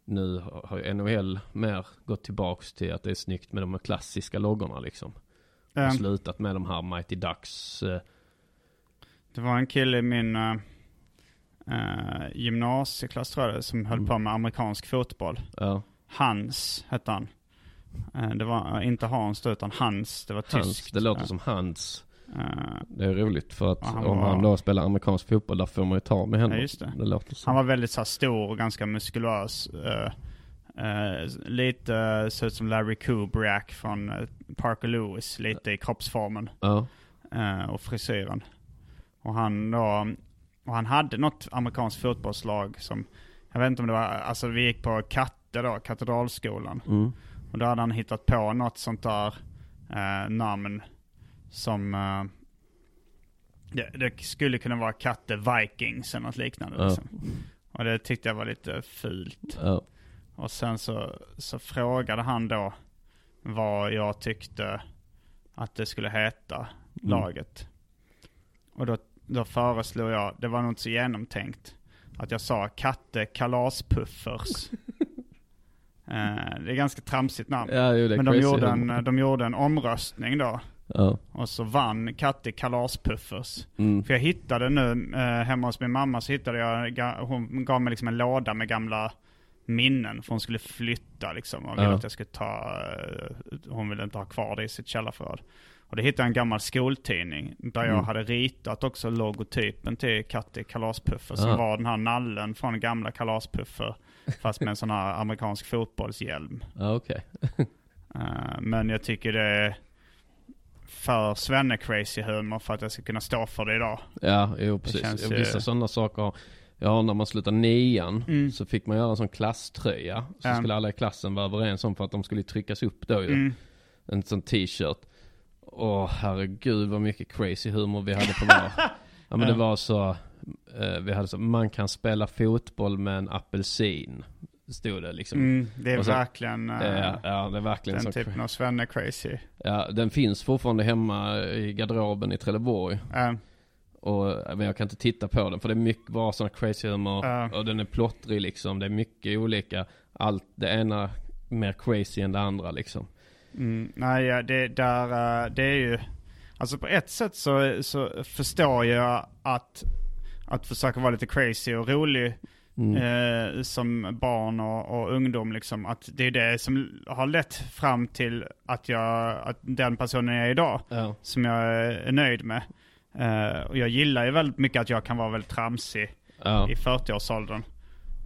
nu har ju NHL mer gått tillbaks till att det är snyggt med de klassiska loggorna liksom. Eh, Och slutat med de här Mighty Ducks. eh, det var en kille i min uh, uh, gymnasieklass tror jag som höll Mm. på med amerikansk fotboll. Ja, Hans hette han. Eh, det var eh, inte Hans då, utan Hans. Det var Hans. tyskt. Det låter Eh, som Hans. eh, Det är roligt för att han om var- han då spelar amerikansk fotboll där får man ju ta med henne. Ja, just det. Det låter så. Han var väldigt så här, stor och ganska muskulös. Eh, eh, lite uh, ser ut som Larry Kubriak från eh, Parker Lewis. Lite i kroppsformen Ja, eh, och frisyren. Och han då, och han hade något amerikanskt fotbollslag som, jag vet inte om det var, alltså vi gick på Katte då, Katedralskolan. mm. Och då hade han hittat på något sånt där eh, namn som eh, det, det skulle kunna vara Katte Vikings eller något liknande. Liksom. Och det tyckte jag var lite fult. Och sen så, så frågade han då vad jag tyckte att det skulle heta, Mm. laget. Och då, då föreslog jag, det var nog inte så genomtänkt, att jag sa Katte Kalaspuffers. (laughs) eh, det är ganska tramsigt namn. ja jo, Men de gjorde, en, de gjorde en omröstning då. Ja, Och så vann Katte Kalaspuffers. mm. För jag hittade nu, eh, hemma hos min mamma så hittade jag, hon gav mig liksom en låda med gamla minnen. För hon skulle flytta liksom. Och ville Ja. att jag skulle ta, eh, hon ville inte ha kvar det i sitt källarförråd. Och då hittade jag en gammal skoltidning där jag Mm. hade ritat också logotypen till Katte Kalaspuffer. Som var den här nallen från gamla Kalaspuffer. Fast med en sån här amerikansk fotbollshjälm. ja okej. (laughs) Eh, men jag tycker det är för svenne-crazy humor för att jag ska kunna stå för det idag. Ja, jo precis. Ja, ju- Vissa sådana saker. Har när man slutar nian Mm. så fick man göra en sån klasströja. Så Ja. skulle alla i klassen vara överens om för att de skulle tryckas upp då ju. Mm. En sån t-shirt. Åh herregud vad mycket crazy humor vi hade på vår. (laughs) ja men det var så. Eh, vi hade så, man kan spela fotboll med en apelsin. Stod det liksom. Mm, det är så- verkligen eh, Ja, ja, det är verkligen den typen av svenne-crazy. Ja, den finns fortfarande hemma i garderoben i Trelleborg. Eh, Och, jag kan inte titta på den för det är mycket bara sådana crazy humor. Ja. Och den är plottrig liksom. Det är mycket olika. Allt, det ena mer crazy än det andra liksom. mm, nej, det, där, eh, det är ju... Alltså på ett sätt så, så förstår jag att, att försöka vara lite crazy och rolig Mm. eh, som barn och, och ungdom liksom. Att det är det som har lett fram till att jag, att den personen jag är idag. Ja. Som jag är nöjd med. Eh, och jag gillar ju väldigt mycket att jag kan vara väldigt tramsig. Ja. i 40-årsåldern.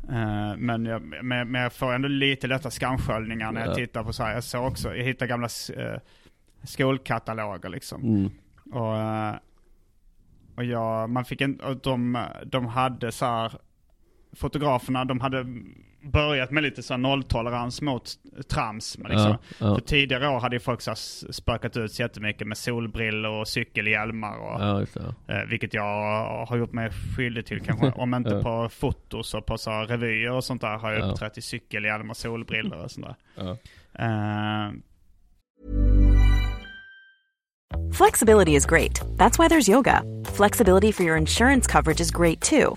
Eh, men, jag, men, men jag får ändå lite lätta skamsköljningar när jag Ja. tittar på så här. Jag såg också, jag hittade gamla uh, skolkataloger liksom. Mm. Och, eh, och jag, man fick en, och de, de hade så här, fotograferna de hade börjat med lite så nolltolerans mot trams. Men liksom, Ja, ja. För tidigare år hade ju folk så spökat ut sig jättemycket med solbrillor och cykelhjälmar och Ja, just det. Eh, vilket jag har gjort mig skyldig till kanske. (laughs) Om inte Ja. på fotos och på så revyer och sånt där har jag Ja. uppträtt i cykelhjälm och solbrillor och sånt där. Ja. Eh, Flexibility is great. That's why there's yoga. Flexibility for your insurance coverage is great too.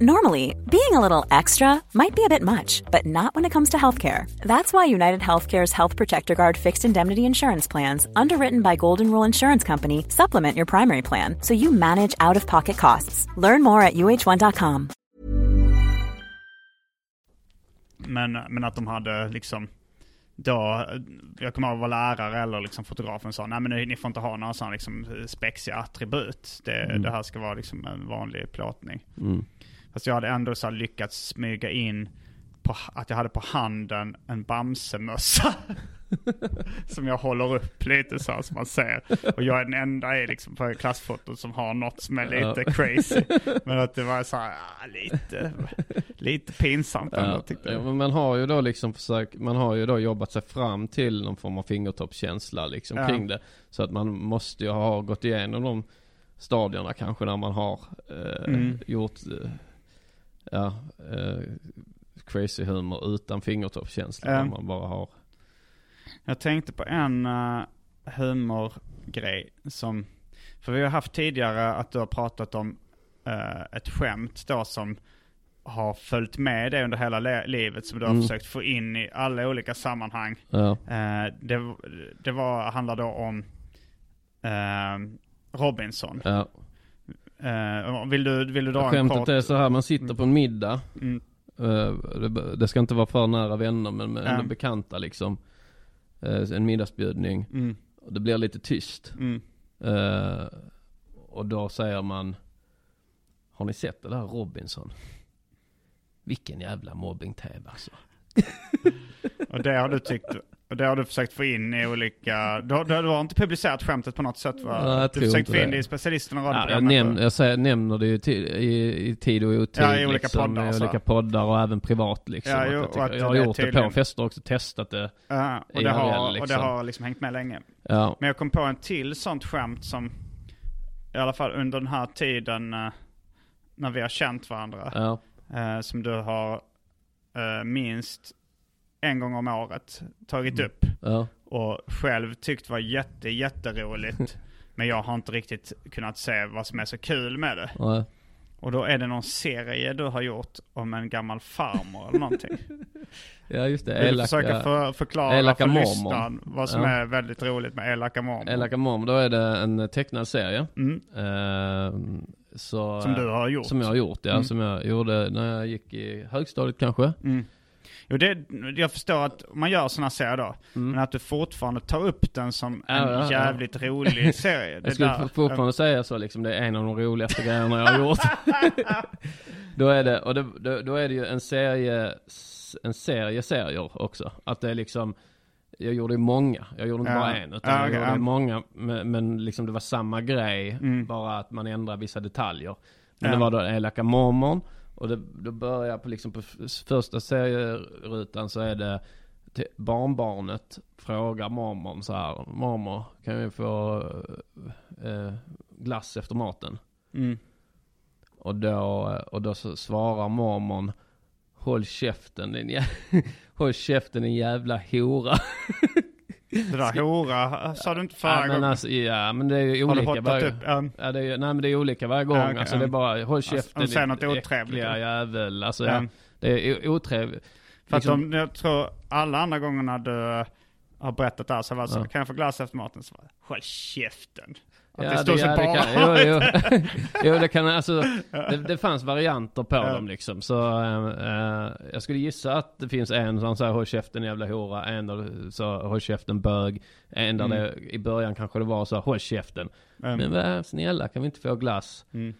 Normally, being a little extra might be a bit much, but not when it comes to healthcare. That's why United Healthcare's Health Protector Guard fixed indemnity insurance plans, underwritten by Golden Rule Insurance Company, supplement your primary plan so you manage out of pocket costs. Learn more at uh1.com. Men, men att de hade liksom då, jag kommer ihåg att vara lärare eller liksom fotografen sa nej men ni får inte ha några sådana liksom spexiga attribut. Det, Mm. det här ska vara liksom en vanlig plåtning. Mm. Fast jag hade ändå så lyckats smyga in på, att jag hade på handen en Bamsemössa. (laughs) som jag håller upp lite så här som man ser. Och jag är den enda i liksom på klassfotot som har något som är lite Ja. crazy. (laughs) Men att det var så här, ah, lite, lite pinsamt ändå Ja, tyckte ja, jag. men man har ju då liksom försökt, man har ju då jobbat sig fram till någon form av fingertoppskänsla liksom Ja. kring det. Så att man måste ju ha gått igenom de stadierna kanske när man har eh, Mm. gjort, eh, ja, eh, crazy humor utan fingertoppskänsla. Där man bara har, Jag tänkte på en uh, humorgrej som, för vi har haft tidigare att du har pratat om eh, ett skämt då som har följt med dig under hela le- livet som du har Mm. försökt få in i alla olika sammanhang. ja, Eh, det det var, handlade då om Robinson. ja. Eh, vill, du, vill du dra en Skämtet kort? är så här, man sitter på en middag. Mm. Eh, det, det ska inte vara för nära vänner men ändå bekanta liksom. Eh, en middagsbjudning. Mm, Och det blir lite tyst. mm. Och då säger man Har ni sett det där Robinson? Vilken jävla mobbing-tv alltså. (laughs) Och det har du tyckt, och det har du försökt få in i olika, du, har- du, har inte publicerat skämtet på något sätt va? Nej, jag du tror försökt få in det. i specialisterna och Ja, jag, näm, jag säger, nämner det ju i, i tid och otid Ja, i olika liksom, poddar och i så. olika poddar och även privat liksom. Ja, att jo, jag, och tycker, att jag har gjort det på fester också, testat det. Ja, och, i det har, Ariel, och det liksom. har liksom hängt med länge. Ja, Men jag kom på en till sånt skämt som, i alla fall under den här tiden eh, när vi har känt varandra, ja, eh, som du har eh, minst en gång om året tagit Mm. upp ja, och själv tyckt var jätte, jätteroligt. (laughs) men jag har inte riktigt kunnat se vad som är så kul med det. ja. Och då är det någon serie du har gjort om en gammal farmor eller någonting. (laughs) ja just det. Vill Elaka, försöka för, förklara elaka för mormor. lyssnaren vad som Ja. är väldigt roligt med elaka mormor? Elaka Mom, då är det en tecknad serie. Mm. Eh, så, Som du har gjort? Som jag har gjort ja, Mm. som jag gjorde när jag gick i högstadiet kanske. Mm. Jo, det, jag förstår att man gör sådana serier då, men att du fortfarande tar upp den som Mm. Ja, en ja, ja. jävligt rolig (laughs) serie. Det Jag skulle där- fortfarande säga så liksom, det är en av de roligaste grejerna jag har gjort. (laughs) då är det, och det, då, då är det ju en serie, en serie serier också. Att det är liksom, jag gjorde ju många, jag gjorde inte Ja. bara en. Utan Ja, jag okej, gjorde ja. många, men, men liksom det var samma grej, Mm. bara att man ändrar vissa detaljer. Men Ja. det var då elaka mormorn, och det, då börjar på liksom på första serierutan så är det barnbarnet frågar mormorn så här, mormor kan vi få eh, glass efter maten? Mm. Och då, och då svarar mormorn Håll käften din jä- (laughs) Håll käften din jävla hora. (laughs) Det där hora sa du inte förra ja, men gången. alltså, ja men det är ju har du olika varje upp? Ja. Ja det är, nej men det är olika varje gång. Ja, okej, alltså det är bara håll Alltså, käften ditt något otrevligt, äckliga jävel. Alltså Ja. det är otrevligt. För att Liksom- de, jag tror alla andra gångerna du har berättat det här så var det så, kan jag få glass efter maten? Så det, håll käften. Att det stod så det bara kan, jo, jo. (laughs) jo, det kan alltså, det, det fanns varianter på Ja. dem liksom. Så eh, jag skulle gissa att det finns en som säger håll käften jävla hora, en där så håll käften bög, en där Mm. det, i början kanske det var så håll käften. Mm. Men vad, snälla kan vi inte få glass? Mm.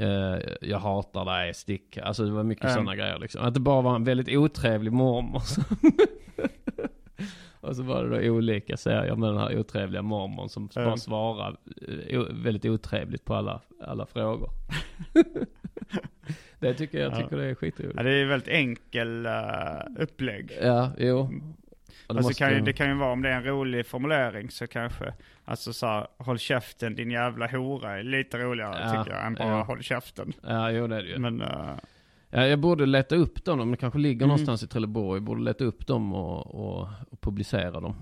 Eh, jag hatar dig, stick. Alltså det var mycket Mm. sådana grejer liksom. Att det bara var en väldigt otrevlig mormor. (laughs) (laughs) Och så var det då olika serier med den här otrevliga mormorn som Mm. bara svarade eh, väldigt otrevligt på alla, alla frågor. (laughs) det tycker jag, Ja. tycker det är skitroligt. Ja, det är väldigt enkel uh, upplägg. Ja, jo. Det Alltså måste- kan ju, det kan ju vara om det är en rolig formulering så kanske, alltså så här, håll käften din jävla hora är lite roligare Ja, tycker jag än bara ja. håll käften. Ja, jo det är det ju. Men Ja, jag borde leta upp dem, de kanske ligger Mm. någonstans i Trelleborg. Jag borde leta upp dem och, och, och publicera dem.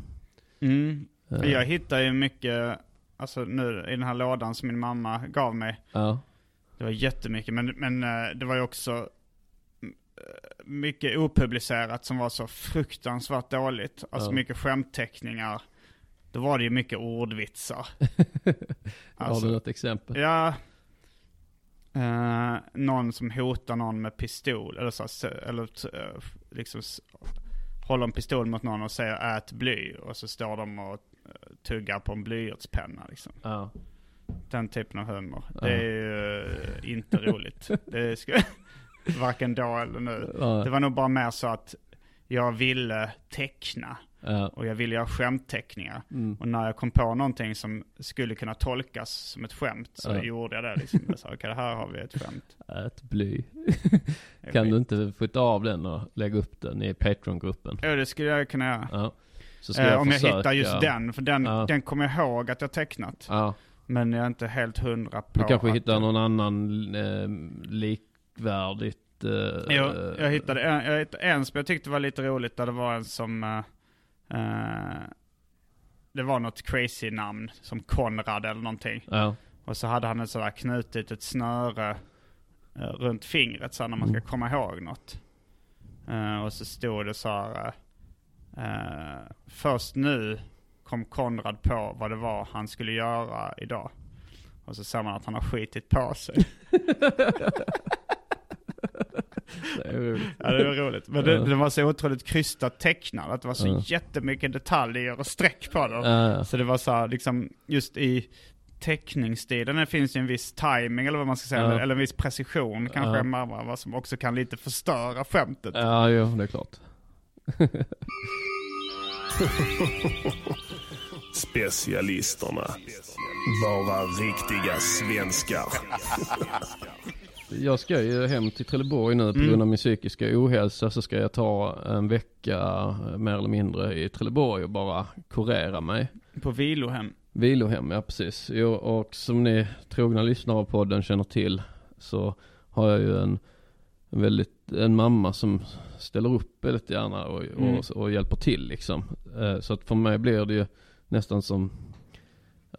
mm, Eh, jag hittar ju mycket, alltså nu i den här lådan som min mamma gav mig. Ja, Det var jättemycket, men, men eh, det var ju också eh, mycket opublicerat som var så fruktansvärt dåligt. Alltså Ja. mycket skämtteckningar. Då var det ju mycket ordvitsar. (laughs) har Alltså, du något exempel? Ja. Eh, någon som hotar någon med pistol, eller så, eller eh, liksom håller en pistol mot någon och säger ät bly. Och så står de och eh, tuggar på en blyertspenna liksom. Ja. Den typen av humor. Ja. Det är ju inte roligt. (laughs) Det ska, (laughs) varken då eller nu. Det var nog bara mer så att jag ville teckna. Ja. Och jag ville göra skämtteckningar. Mm. Och när jag kom på någonting som skulle kunna tolkas som ett skämt så Ja. gjorde jag det. Liksom. Jag sa okej, det här har vi ett skämt. (laughs) Ät bly. (laughs) Kan du inte fota av den och lägga upp den i Patreon-gruppen? Jo, det skulle jag kunna göra. Eh, jag om jag hittar just den, för den, den kommer jag ihåg att jag tecknat. Men jag är inte helt hundra på Du kanske hittar någon annan eh, likvärdigt... Eh, Jo, jag hittade en, jag hittade en som jag tyckte var lite roligt där det var en som... eh, det var något crazy namn, som Konrad eller någonting. Ja. Och så hade han ett sådär knutit ett snöre eh, runt fingret så när man ska Mm. komma ihåg något. Eh, och så stod det så här. först nu kom Konrad på vad det var han skulle göra idag. Och så ser man att han har skitit på sig. (laughs) Det är roligt. Ja, det var roligt. Men det, Ja. det var så otroligt krystat tecknad. Att det var så Ja. jättemycket detaljer och streck på dem. Ja, ja. Så det var så här, liksom, just i teckningsstilen det finns ju en viss timing eller vad man ska säga. Ja. Eller, eller en viss precision kanske. Ja. Mamma, vad som också kan lite förstöra skämtet. ja, jo, det är klart. (laughs) Specialisterna. Bara riktiga svenskar. Jag ska ju hem till Trelleborg nu på Mm. grund av min psykiska ohälsa så ska jag ta en vecka eh, mer eller mindre i Trelleborg och bara kurera mig. På vilohem. Vilohem, ja precis. Jo, och som ni trogna lyssnare av podden känner till så har jag ju en, en väldigt, en mamma som ställer upp väldigt gärna och, Mm. och, och hjälper till liksom. Eh, Så att för mig blir det ju nästan som,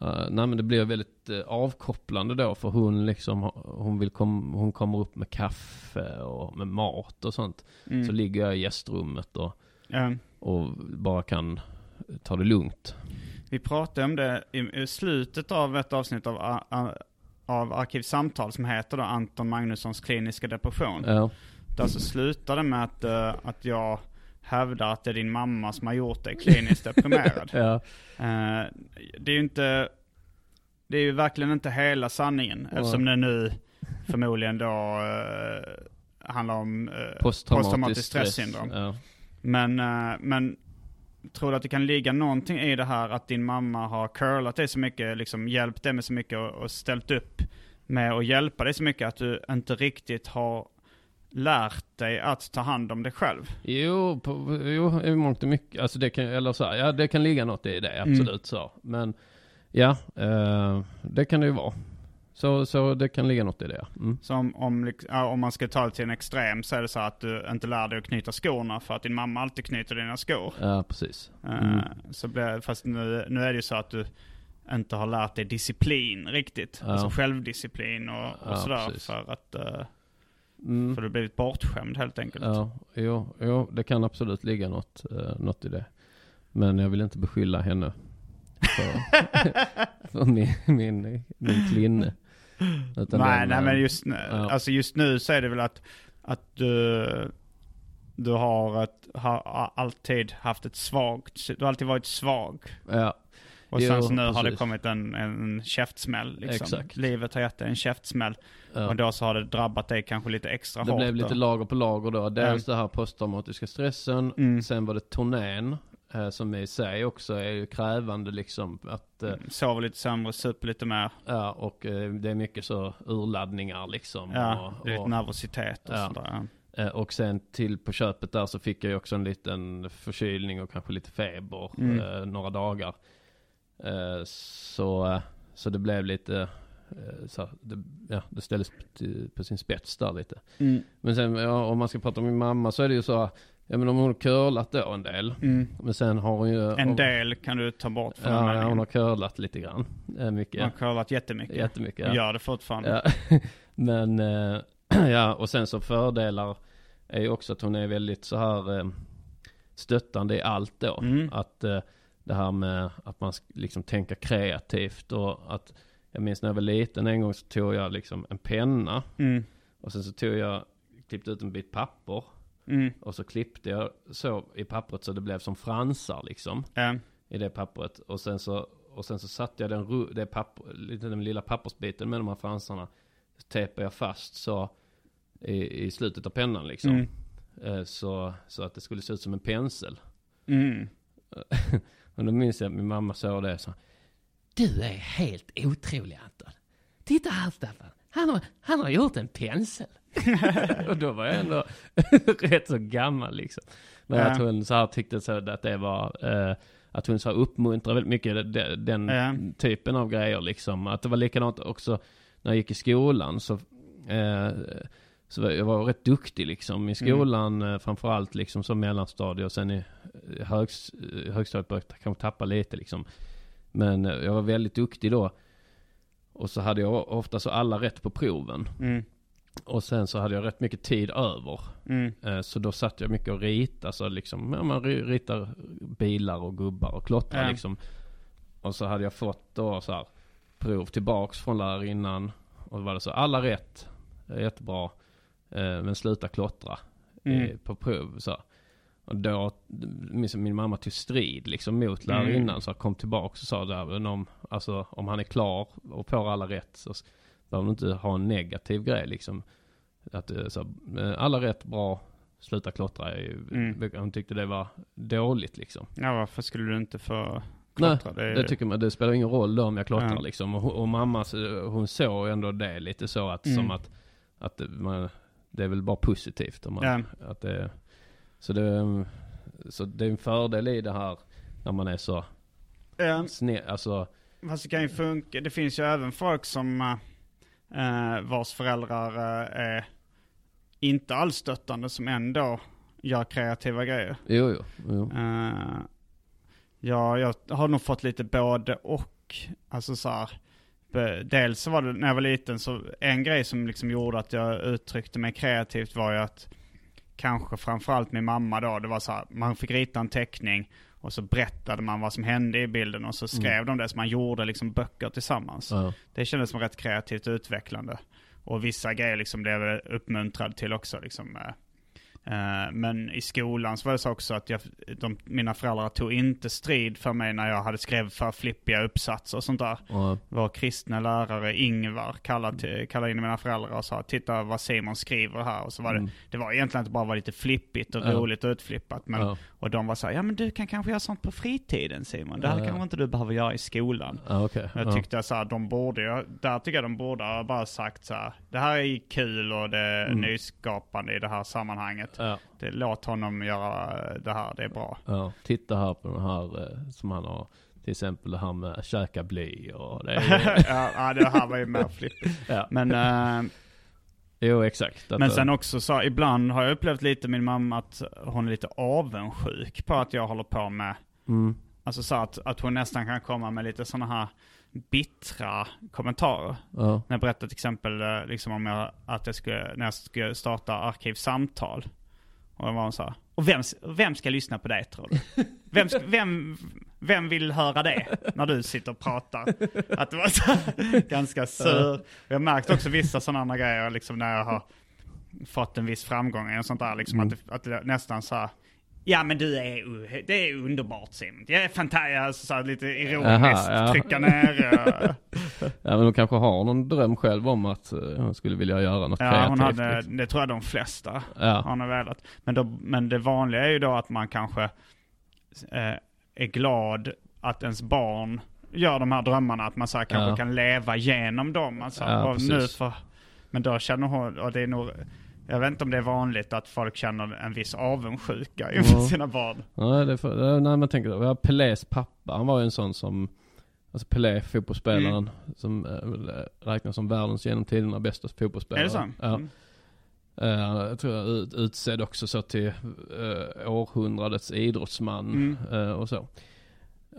eh, nej men det blir väldigt eh, avkopplande då för hon liksom, hon vill kom, hon kommer upp med kaffe och med mat och sånt. Mm. Så ligger jag i gästrummet och, Ja. och bara kan ta det lugnt. Vi pratade om det i, slutet av ett avsnitt av, a- a- av Arkivsamtal som heter då Anton Magnussons kliniska depression. Ja, Det alltså slutade med att, eh, att jag hävdar att det är din mamma som har gjort dig kliniskt deprimerad. (laughs) ja, Eh, det är ju inte, det är ju verkligen inte hela sanningen Ja. eftersom det nu förmodligen då uh, handlar om uh, posttraumatiskt stressyndrom. Ja. Men, eh, men tror du att det kan ligga någonting i det här att din mamma har curlat dig så mycket, liksom hjälpt dig med så mycket och, och ställt upp med att hjälpa dig så mycket att du inte riktigt har lärt dig att ta hand om dig själv? Jo, på, jo, i mångt och mycket. Alltså det kan, eller så här, ja det kan ligga något i det, absolut så. Men ja, eh, det kan det ju vara. Så, så det kan ligga något i det. Mm. Så om, om man ska ta det till en extrem så är det så att du inte lär dig att knyta skorna för att din mamma alltid knyter dina skor. Ja, precis. Eh, Mm. Så blir, fast nu, nu är det ju så att du inte har lärt dig disciplin riktigt. Ja. Alltså självdisciplin och, och Ja, sådär. precis. För att eh, Mm. för du har blivit bortskämd helt enkelt. Ja, jo, jo, det kan absolut ligga något, eh, något i det. Men jag vill inte beskylla henne för, (laughs) för min, min, min klinne. Utan nej, den, nej eh, men just nu, ja. alltså just nu så är det väl att, att du, du har ett, har alltid haft ett svagt, du har alltid varit svag. Ja, Och sen så nu har det precis. kommit en, en käftsmäll liksom. Exakt. Livet har gett dig en käftsmäll. ja. Och då så har det drabbat dig kanske lite extra Det hårt. blev lite då. lager på lager då. Dels det här posttraumatiska stressen. Mm. Sen var det turnén. Eh, som i sig också är ju krävande liksom. Att, eh, Sover lite sämre, super lite mer. ja, och eh, det är mycket så urladdningar liksom. Ja, och, lite och, nervositet och Ja. sådär. och sen till på köpet där så fick jag ju också en liten förkylning och kanske lite feber Mm. några dagar. Eh, så, så det blev lite, eh, så, det, ja, det ställdes på, sin spets där lite. Mm. Men sen ja, om man ska prata om min mamma så är det ju så, ja men om hon har curlat då en del. Mm. Men sen har hon ju... En del kan du ta bort från Ja, hon har curlat lite grann. Eh, mycket. Man har curlat jättemycket. Jättemycket. Och Ja. gör det fortfarande. Ja. (laughs) Men, (clears throat) ja och sen så fördelar är ju också att hon är väldigt så här stöttande i allt då. Mm. Att det här med att man liksom tänka kreativt och att jag minns när jag var liten en gång så tog jag liksom en penna Mm. och sen så tog jag, klippte ut en bit papper Mm. och så klippte jag så i pappret så det blev som fransar liksom Ja. i det pappret och sen så och sen så satte jag den, det papper, den lilla pappersbiten med de här fransarna tejpade jag fast så i, i slutet av pennan liksom. Mm. Eh, så, så att det skulle se ut som en pensel. (laughs) Och då minns jag att min mamma såg det och sa Du är helt otrolig Anton. Titta här Staffan. Han har, han har gjort en pensel. (laughs) och då var jag ändå (laughs) rätt så gammal liksom. Men Ja. att hon så här tyckte så att det var, eh, att hon så här uppmuntrade väldigt mycket de- den Ja. typen av grejer liksom. Att det var likadant också när jag gick i skolan så, eh, så jag var rätt duktig liksom i skolan mm. framförallt liksom som mellanstadie och sen i eh, högs, eh, högstadiet började jag kanske tappa lite liksom. Men jag var väldigt duktig då. Och så hade jag ofta så alla rätt på proven. Mm. Och sen så hade jag rätt mycket tid över. Mm. Så då satt jag mycket och ritade, så liksom, ja, man ri- ritar bilar och gubbar och klottrar Ja. liksom. Och så hade jag fått då så här prov tillbaks från lärarinnan. Och då var det så, alla rätt, jättebra. Eh, Men sluta klottra eh, Mm. på prov så. Och då, minns min mamma tog strid liksom mot lärarinnan. Mm. Så kom tillbaks och sa där, om, alltså, om han är klar och får alla rätt så behöver du inte ha en negativ grej liksom. Att är så, eh, alla rätt, bra, sluta klottra. Mm. Hon tyckte det var dåligt liksom. Ja, varför skulle du inte få Nej, klottra? det, är- det tycker man, det spelar ingen roll då om jag klottrar Ja. liksom. Och, och mamma, hon såg ändå det lite så att, Mm. som att, att man, det är väl bara positivt om man, Ja. att det, så det, så det är en fördel i det här när man är så Ja, sned, alltså, fast det kan ju funka. Det finns ju även folk som uh, vars föräldrar eh, är inte alls stöttande som ändå gör kreativa grejer. jo jo, jo. Eh, ja, jag har nog fått lite både och. Alltså så här, dels så var det när jag var liten så en grej som liksom gjorde att jag uttryckte mig kreativt var ju att kanske framförallt min mamma då, det var så här, man fick rita en teckning och så berättade man vad som hände i bilden och så skrev de det så man gjorde liksom böcker tillsammans. Ja. Det kändes som rätt kreativt utvecklande. Och vissa grejer liksom blev jag uppmuntrad till också. Liksom, eh. Eh, men i skolan så var det så också att jag, de, mina föräldrar tog inte strid för mig när jag hade skrivit för flippiga uppsatser och sånt där. Och, Vår kristna lärare Ingvar kallade, till, kallade in mina föräldrar och sa titta vad Simon skriver här. Och så var det, Mm. det var egentligen inte bara var lite flippigt och Ja. roligt och utflippat. Men. Och de var så här, ja men du kan kanske göra sånt på fritiden Simon. Det här kanske inte du behöver göra i skolan. okej. Jag ja. tyckte så här, de borde där tycker jag de borde ha bara sagt så här, det här är kul och det är Mm. nyskapande i det här sammanhanget. Ja, Det, låt honom göra det här, det är bra. ja. Titta här på den här eh, som han har, till exempel det här med käka bly och det är, (laughs) ja, det här var ju mer flippigt. (laughs) ja. Men, eh, Jo exakt. Att, men eh, sen också så, ibland har jag upplevt lite min mamma att hon är lite avundsjuk på att jag håller på med, mm, alltså så att, att hon nästan kan komma med lite sådana här bittra kommentarer. ja. När jag berättade till exempel liksom om jag, att jag skulle, när jag skulle starta arkivsamtal. Och hon så här, och vem, vem ska lyssna på dig tror du? Vem, vem, vem vill höra det när du sitter och pratar? Att det var så (laughs) ganska sur. Jag har märkt också vissa sådana grejer liksom när jag har fått en viss framgång och sånt där. Liksom Mm. att, det, att det nästan så här, Ja men du är, det är underbart Simon. Det är fantastiskt. Alltså, så lite ironiskt Aha, ja. trycka ner. (laughs) Ja men hon kanske har någon dröm själv om att eh, hon skulle vilja göra något Ja, kreativt. hon hade, liksom. det tror jag de flesta Ja. har nog velat. Men, då, men det vanliga är ju då att man kanske eh, är glad att ens barn gör de här drömmarna. Att man så här kanske Ja. kan leva genom dem. Alltså, Ja, nu för, men då känner hon, och det är nog, jag vet inte om det är vanligt att folk känner en viss avundsjuka inför Ja. sina barn. Nej, det för, nej men tänk då, ja, Pelés pappa, han var ju en sån som, alltså Pelé, fotbollsspelaren, som äh, räknas som världens genom tiderna bästa fotbollsspelare. Är det så? Ja. Mm. Eh, jag tror jag ut, utsedd också så till uh, århundradets idrottsman Mm. eh, och så.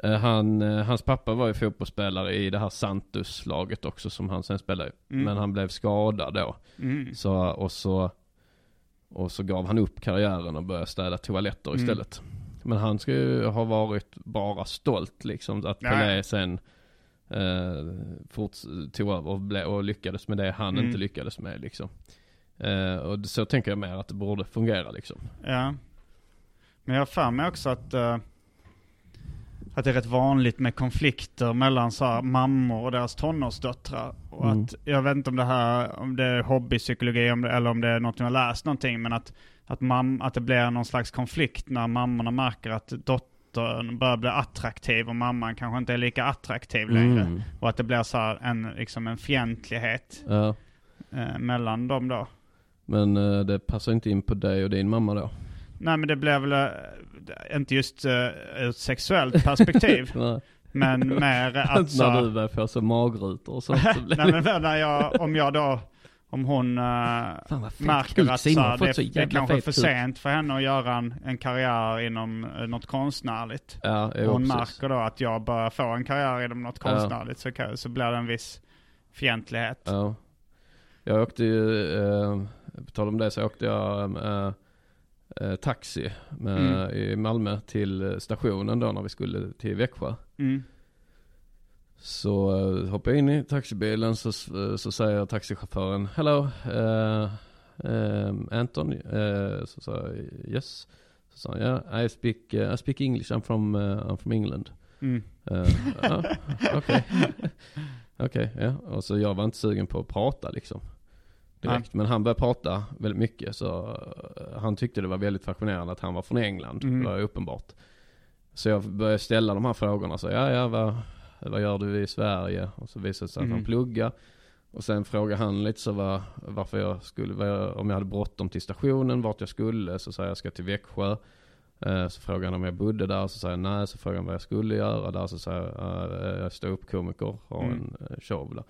Eh, han, eh, hans pappa var ju fotbollsspelare i det här Santos-laget också som han sen spelade. Mm. Men han blev skadad då. Mm. Så, och så, och så gav han upp karriären och började städa toaletter Mm. istället. Men han ska ju ha varit bara stolt liksom att Pelé sen eh, fort tog över och, ble, och lyckades med det han Mm. inte lyckades med liksom. Eh, och så tänker jag mer att det borde fungera liksom. Ja. Men jag har för mig också att, eh, att det är rätt vanligt med konflikter mellan så här, mammor och deras tonårsdöttrar. Och Mm. att, jag vet inte om det här, om det är hobbypsykologi om det, eller om det är något jag har läst någonting, men att, att, mam, att det blir någon slags konflikt när mammorna märker att dottern börjar bli attraktiv och mamman kanske inte är lika attraktiv längre. Mm. Och att det blir så här en, liksom en fientlighet Ja. eh, mellan dem då. Men eh, det passar inte in på dig och din mamma då? Nej men det blev väl, eh, inte just uh, ur ett sexuellt perspektiv, (laughs) men mer (laughs) att så, När du börjar få så magrutor och sånt. så (laughs) blir Nej men när jag, om jag då, om hon fet märker att så, det, så det är kanske fet för sent för henne att göra en, en karriär inom eh, något konstnärligt. Ja, jo, Och hon precis. märker då att jag börjar få en karriär inom något Ja. konstnärligt så, kan, så blir det en viss fientlighet. Ja. Jag åkte ju, eh, på tal om det så åkte jag eh, taxi med, Mm. i Malmö till eh, stationen då när vi skulle till Växjö. Mm. Så eh, hoppade jag in i taxibilen så, så säger taxichauffören Hello, eh, eh, Anton? Eh, så sa jag yes. Så sa han yeah, I speak, eh, I speak English, I'm from, eh, I'm from England. Mm. Eh, ja, Okej. (laughs) Okej, ja. Och så jag var inte sugen på att prata liksom. Direkt. Men han började prata väldigt mycket så eh, han tyckte det var väldigt fascinerande att han var från England. Mm. Det var uppenbart. Så jag började ställa de här frågorna. Så ja, ja, vad, vad gör du i Sverige? Och så visade det sig att Mm. han pluggar. Och sen frågade han lite så var, varför jag skulle, vad jag, om jag hade bråttom till stationen, vart jag skulle. Så sa jag, jag ska till Växjö. Eh, Så frågade han om jag bodde där, så sa jag nej. Så frågade han vad jag skulle göra där. Så sa jag, "Eh, jag är ståuppkomiker, har Mm. en eh, show där.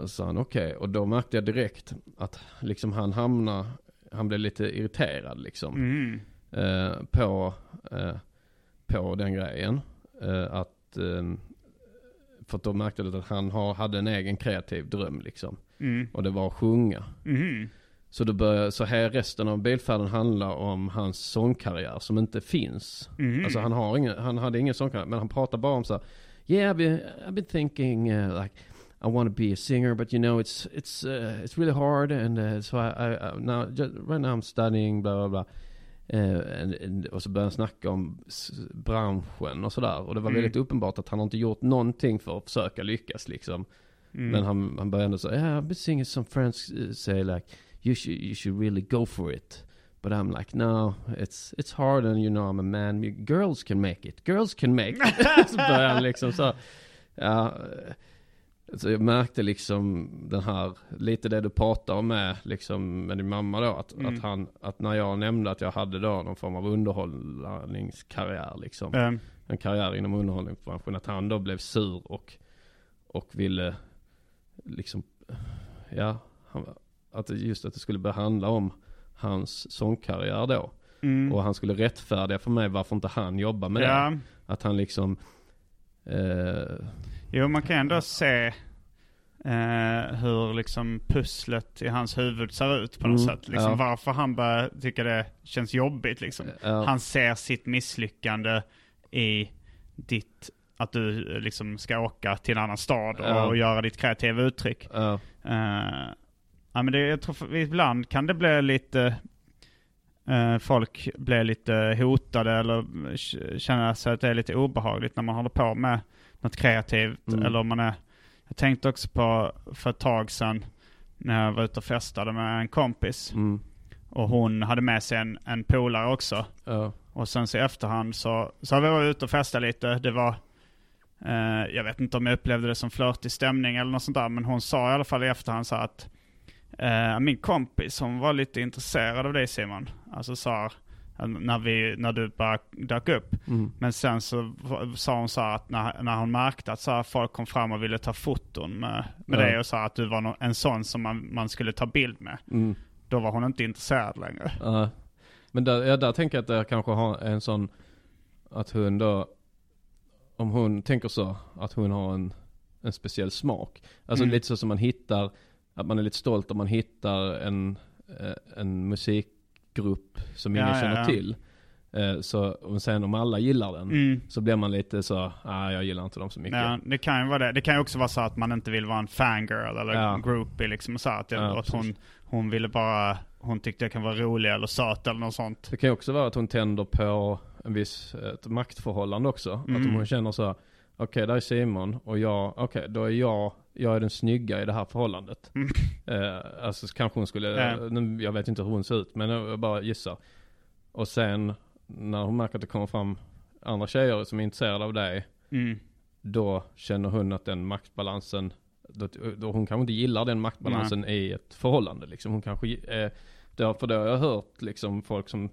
Så sa han okej, och då märkte jag direkt att liksom han hamnade, han blev lite irriterad liksom. Mm. Eh, på, eh, på den grejen. Att, eh, för att då märkte jag att han har, hade en egen kreativ dröm liksom. Mm. Och det var att sjunga. Mm. Så då började, så här resten av bilfärden handlar om hans sångkarriär som inte finns. Mm. Alltså han har ingen, han hade ingen sångkarriär, men han pratar bara om så här, Yeah, I've been, I've been thinking uh, like I want to be a singer, but you know it's it's uh, it's really hard, and uh, so I, I, I now just, right now I'm studying, blah blah blah. Uh, and, and, och så började han snacka om branschen och sådär. Och det var Mm. väldigt uppenbart att han inte gjort någonting för att försöka lyckas liksom. Mm. Men han, han började ändå säga, yeah, I've been seeing some friends uh, say like, you should, you should really go for it. But I'm like, no, it's, it's hard and you know I'm a man. Girls can make it. Girls can make it. (laughs) så började han liksom så, ja. Eh, Så jag märkte liksom den här, lite det du pratar om med, liksom med din mamma då. Att, Mm. att han, att när jag nämnde att jag hade då någon form av underhållningskarriär liksom Mm. en karriär inom underhållningsbranschen. Att han då blev sur och, och ville liksom, ja, han, att just att det skulle börja handla om hans sångkarriär då. Mm. Och han skulle rättfärdiga för mig varför inte han jobbar med Ja. det. Att han liksom, eh, Jo, man kan ändå se eh, hur liksom pusslet i hans huvud ser ut på något Mm, sätt. Liksom ja. Varför han börjar tycka det känns jobbigt liksom. Ja. Han ser sitt misslyckande i ditt, att du eh, liksom ska åka till en annan stad och, Ja. göra ditt kreativa uttryck. Ja. Eh, ja men det, jag tror ibland kan det bli lite, eh, folk blir lite hotade eller känner sig att det är lite obehagligt när man håller på med något kreativt. Mm. Eller om man är, jag tänkte också på för ett tag sedan när jag var ute och festade med en kompis. Mm. Och hon hade med sig en, en polare också. Ja. Och sen så i efterhand så, så har vi varit ute och festat lite. Det var, eh, jag vet inte om jag upplevde det som flörtig stämning eller något sånt där. Men hon sa i alla fall i efterhand så att eh, min kompis hon var lite intresserad av dig Simon. Alltså sa eh, när, vi, när du bara dök upp. Mm. Men sen så sa hon så här att när, när hon märkte att så folk kom fram och ville ta foton med, med Ja. dig och sa att du var en sån som man, man skulle ta bild med. Mm. Då var hon inte intresserad längre. Ja. Men där, ja, där tänker jag att det kanske har en sån, att hon då, om hon tänker så, att hon har en, en speciell smak. Alltså Mm. lite så som man hittar, att man är lite stolt om man hittar en, eh, en musikgrupp som ingen Ja, ja, känner ja. till. Eh, Så och sen om alla gillar den, Mm. så blir man lite så, ah, jag gillar inte dem så mycket. Ja, det kan ju vara det. Det kan ju också vara så att man inte vill vara en fangirl eller Ja. groupie liksom så att, Ja, att hon, hon ville bara, hon tyckte jag kan vara rolig eller söt eller något sånt. Det kan ju också vara att hon tänder på en viss, ett maktförhållande också. Att Mm. om hon känner så, okej där är Simon och jag, okej då är jag, jag är den snygga i det här förhållandet. Mm. (laughs) Eh, alltså så kanske hon skulle, nu, jag vet inte hur hon ser ut men jag bara gissar. Och sen när hon märker att det kommer fram andra tjejer som är intresserade av dig, Mm. då känner hon att den maktbalansen, då, då hon kanske inte gillar den maktbalansen i ett förhållande liksom. Hon kanske, eh, därför då har jag hört liksom folk som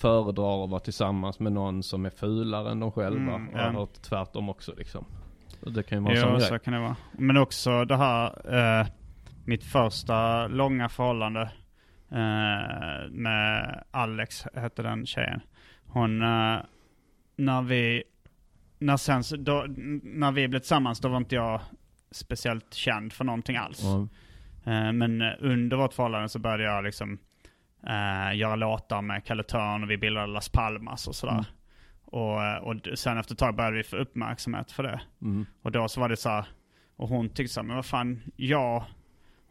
föredrar att vara tillsammans med någon som är fulare än de själva. Mm, och jag har ja. hört tvärtom också liksom. Så det kan ju vara en sån Ja, grej. så kan det vara. Men också det här, eh, mitt första långa förhållande eh, med Alex, hette den tjejen. Hon, eh, när vi, när sen, så- då, när vi blev tillsammans, då var inte jag speciellt känd för någonting alls. Eh, Men under vårt förhållande så började jag liksom eh, göra låtar med Kalle Törn och vi bildade Las Palmas och sådär. Mm. Och, och sen efter ett tag började vi få uppmärksamhet för det. Mm. Och då så var det så här, och hon tyckte så här, men vad fan, jag,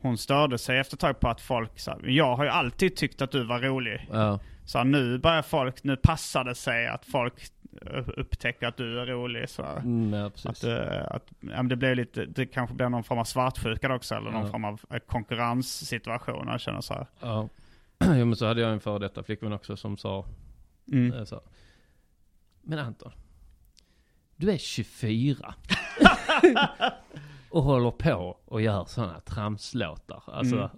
hon störde sig efter ett tag på att folk sa, jag har ju alltid tyckt att du var rolig. Ja. Så här, nu börjar folk, nu passar det sig att folk upptäcker att du är rolig. Så här. Mm, ja. Att, eh, att ja, det blir lite, det kanske blir någon form av svartsjuka också, eller någon Ja. form av eh, konkurrenssituation. Jag känner så här. Ja. (clears throat) jo men så hade jag en före detta flickvän också som sa Mm. eh, så. Men Anton, du är 24. (laughs) och håller på och gör sådana tramslåtar. Alltså,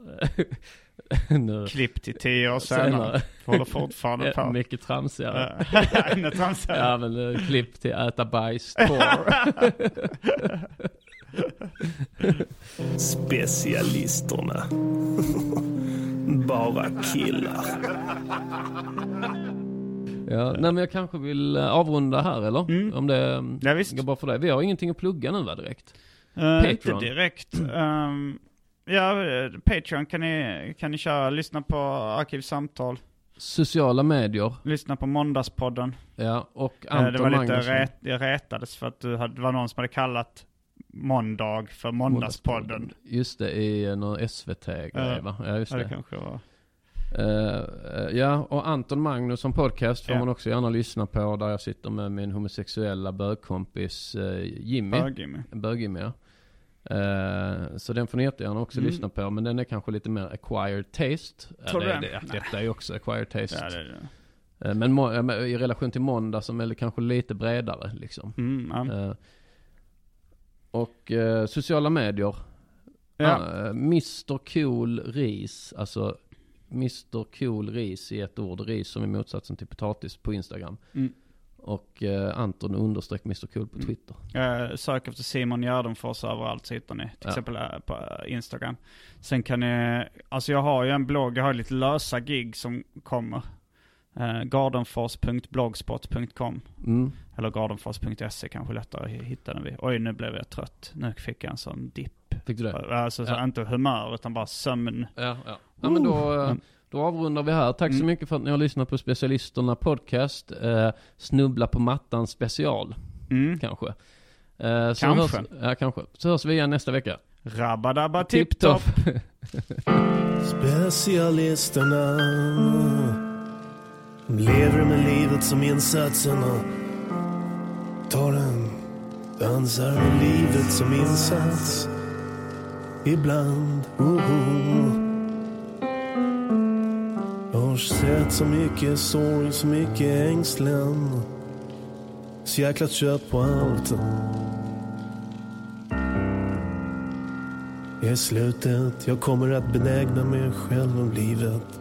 (laughs) nu, Klipp till tio år senare. senare. Håller fortfarande (laughs) på. mycket tramsigare. Ja, ännu tramsigare. Ja men klipp till äta bajs tour. Specialisterna. Bara killar. ja, nej men jag kanske vill eh, avrunda här eller? Mm. Om det mm, Ja, visst. går bra för dig. Vi har ingenting att plugga nu va direkt? Eh, inte direkt. Ehm, ja, eh, Patreon kan ni, kan ni köra. Lyssna på Arkivsamtal. Sociala medier, Lyssna på Måndagspodden. ja och Anton det var lite Magnusson. ret, jag retades för att du hade, det var någon som hade kallat måndag för Måndagspodden. Just det, i eh, någon SVT-grej Ja. va? Ja just Ja, det det. kanske var. Eh, ja, och Anton Magnusson podcast får Ja. man också gärna lyssna på där jag sitter med min homosexuella bögkompis uh, Jimmy. Bög-Jimmy. Bög-Jimmy ja. Eh, så den får ni jättegärna också Mm. lyssna på. Men den är kanske lite mer acquired taste. Tror Ja, du det, det? det, detta är ju också acquired taste. Ja, det är det. Men må, ja, men i relation till måndag som är kanske lite bredare liksom. Mm, ja. Och eh, sociala medier. Ja. Ah, eh, Mr Cool Ris, alltså Mr Cool Ris i ett ord, ris som är motsatsen till potatis på Instagram. Mm. Och eh, Anton understreck Mr Cool på Twitter. Eh, sök efter Simon Gärdenfors överallt så hittar ni. Till Ja. exempel på Instagram. Sen kan ni, alltså jag har ju en blogg, jag har lite lösa gig som kommer. Uh, gardenfors.blogspot.com Mm. Eller gardenfors.se kanske lättare att hitta den vid. Oj nu blev jag trött. Nu fick jag en sån dipp. Fick du det? Alltså så Ja. inte humör utan bara sömn. Ja, ja. ja men då, eh, Mm. då avrundar vi här. Tack så Mm. mycket för att ni har lyssnat på Specialisterna Podcast. Eh, Snubbla på mattan special. Kanske. Eh, så Kanske. Hörs, ja, kanske. Så hörs vi igen nästa vecka. Rabba-dabba tipp-topp. (laughs) Specialisterna Lever med livet som insatsen och tar en dansar med livet som insats. Ibland, oho Jag har sett så mycket sorg, så mycket ängslan. Så jäkla trött på allt. I slutet, jag kommer att benägna mig själv om livet.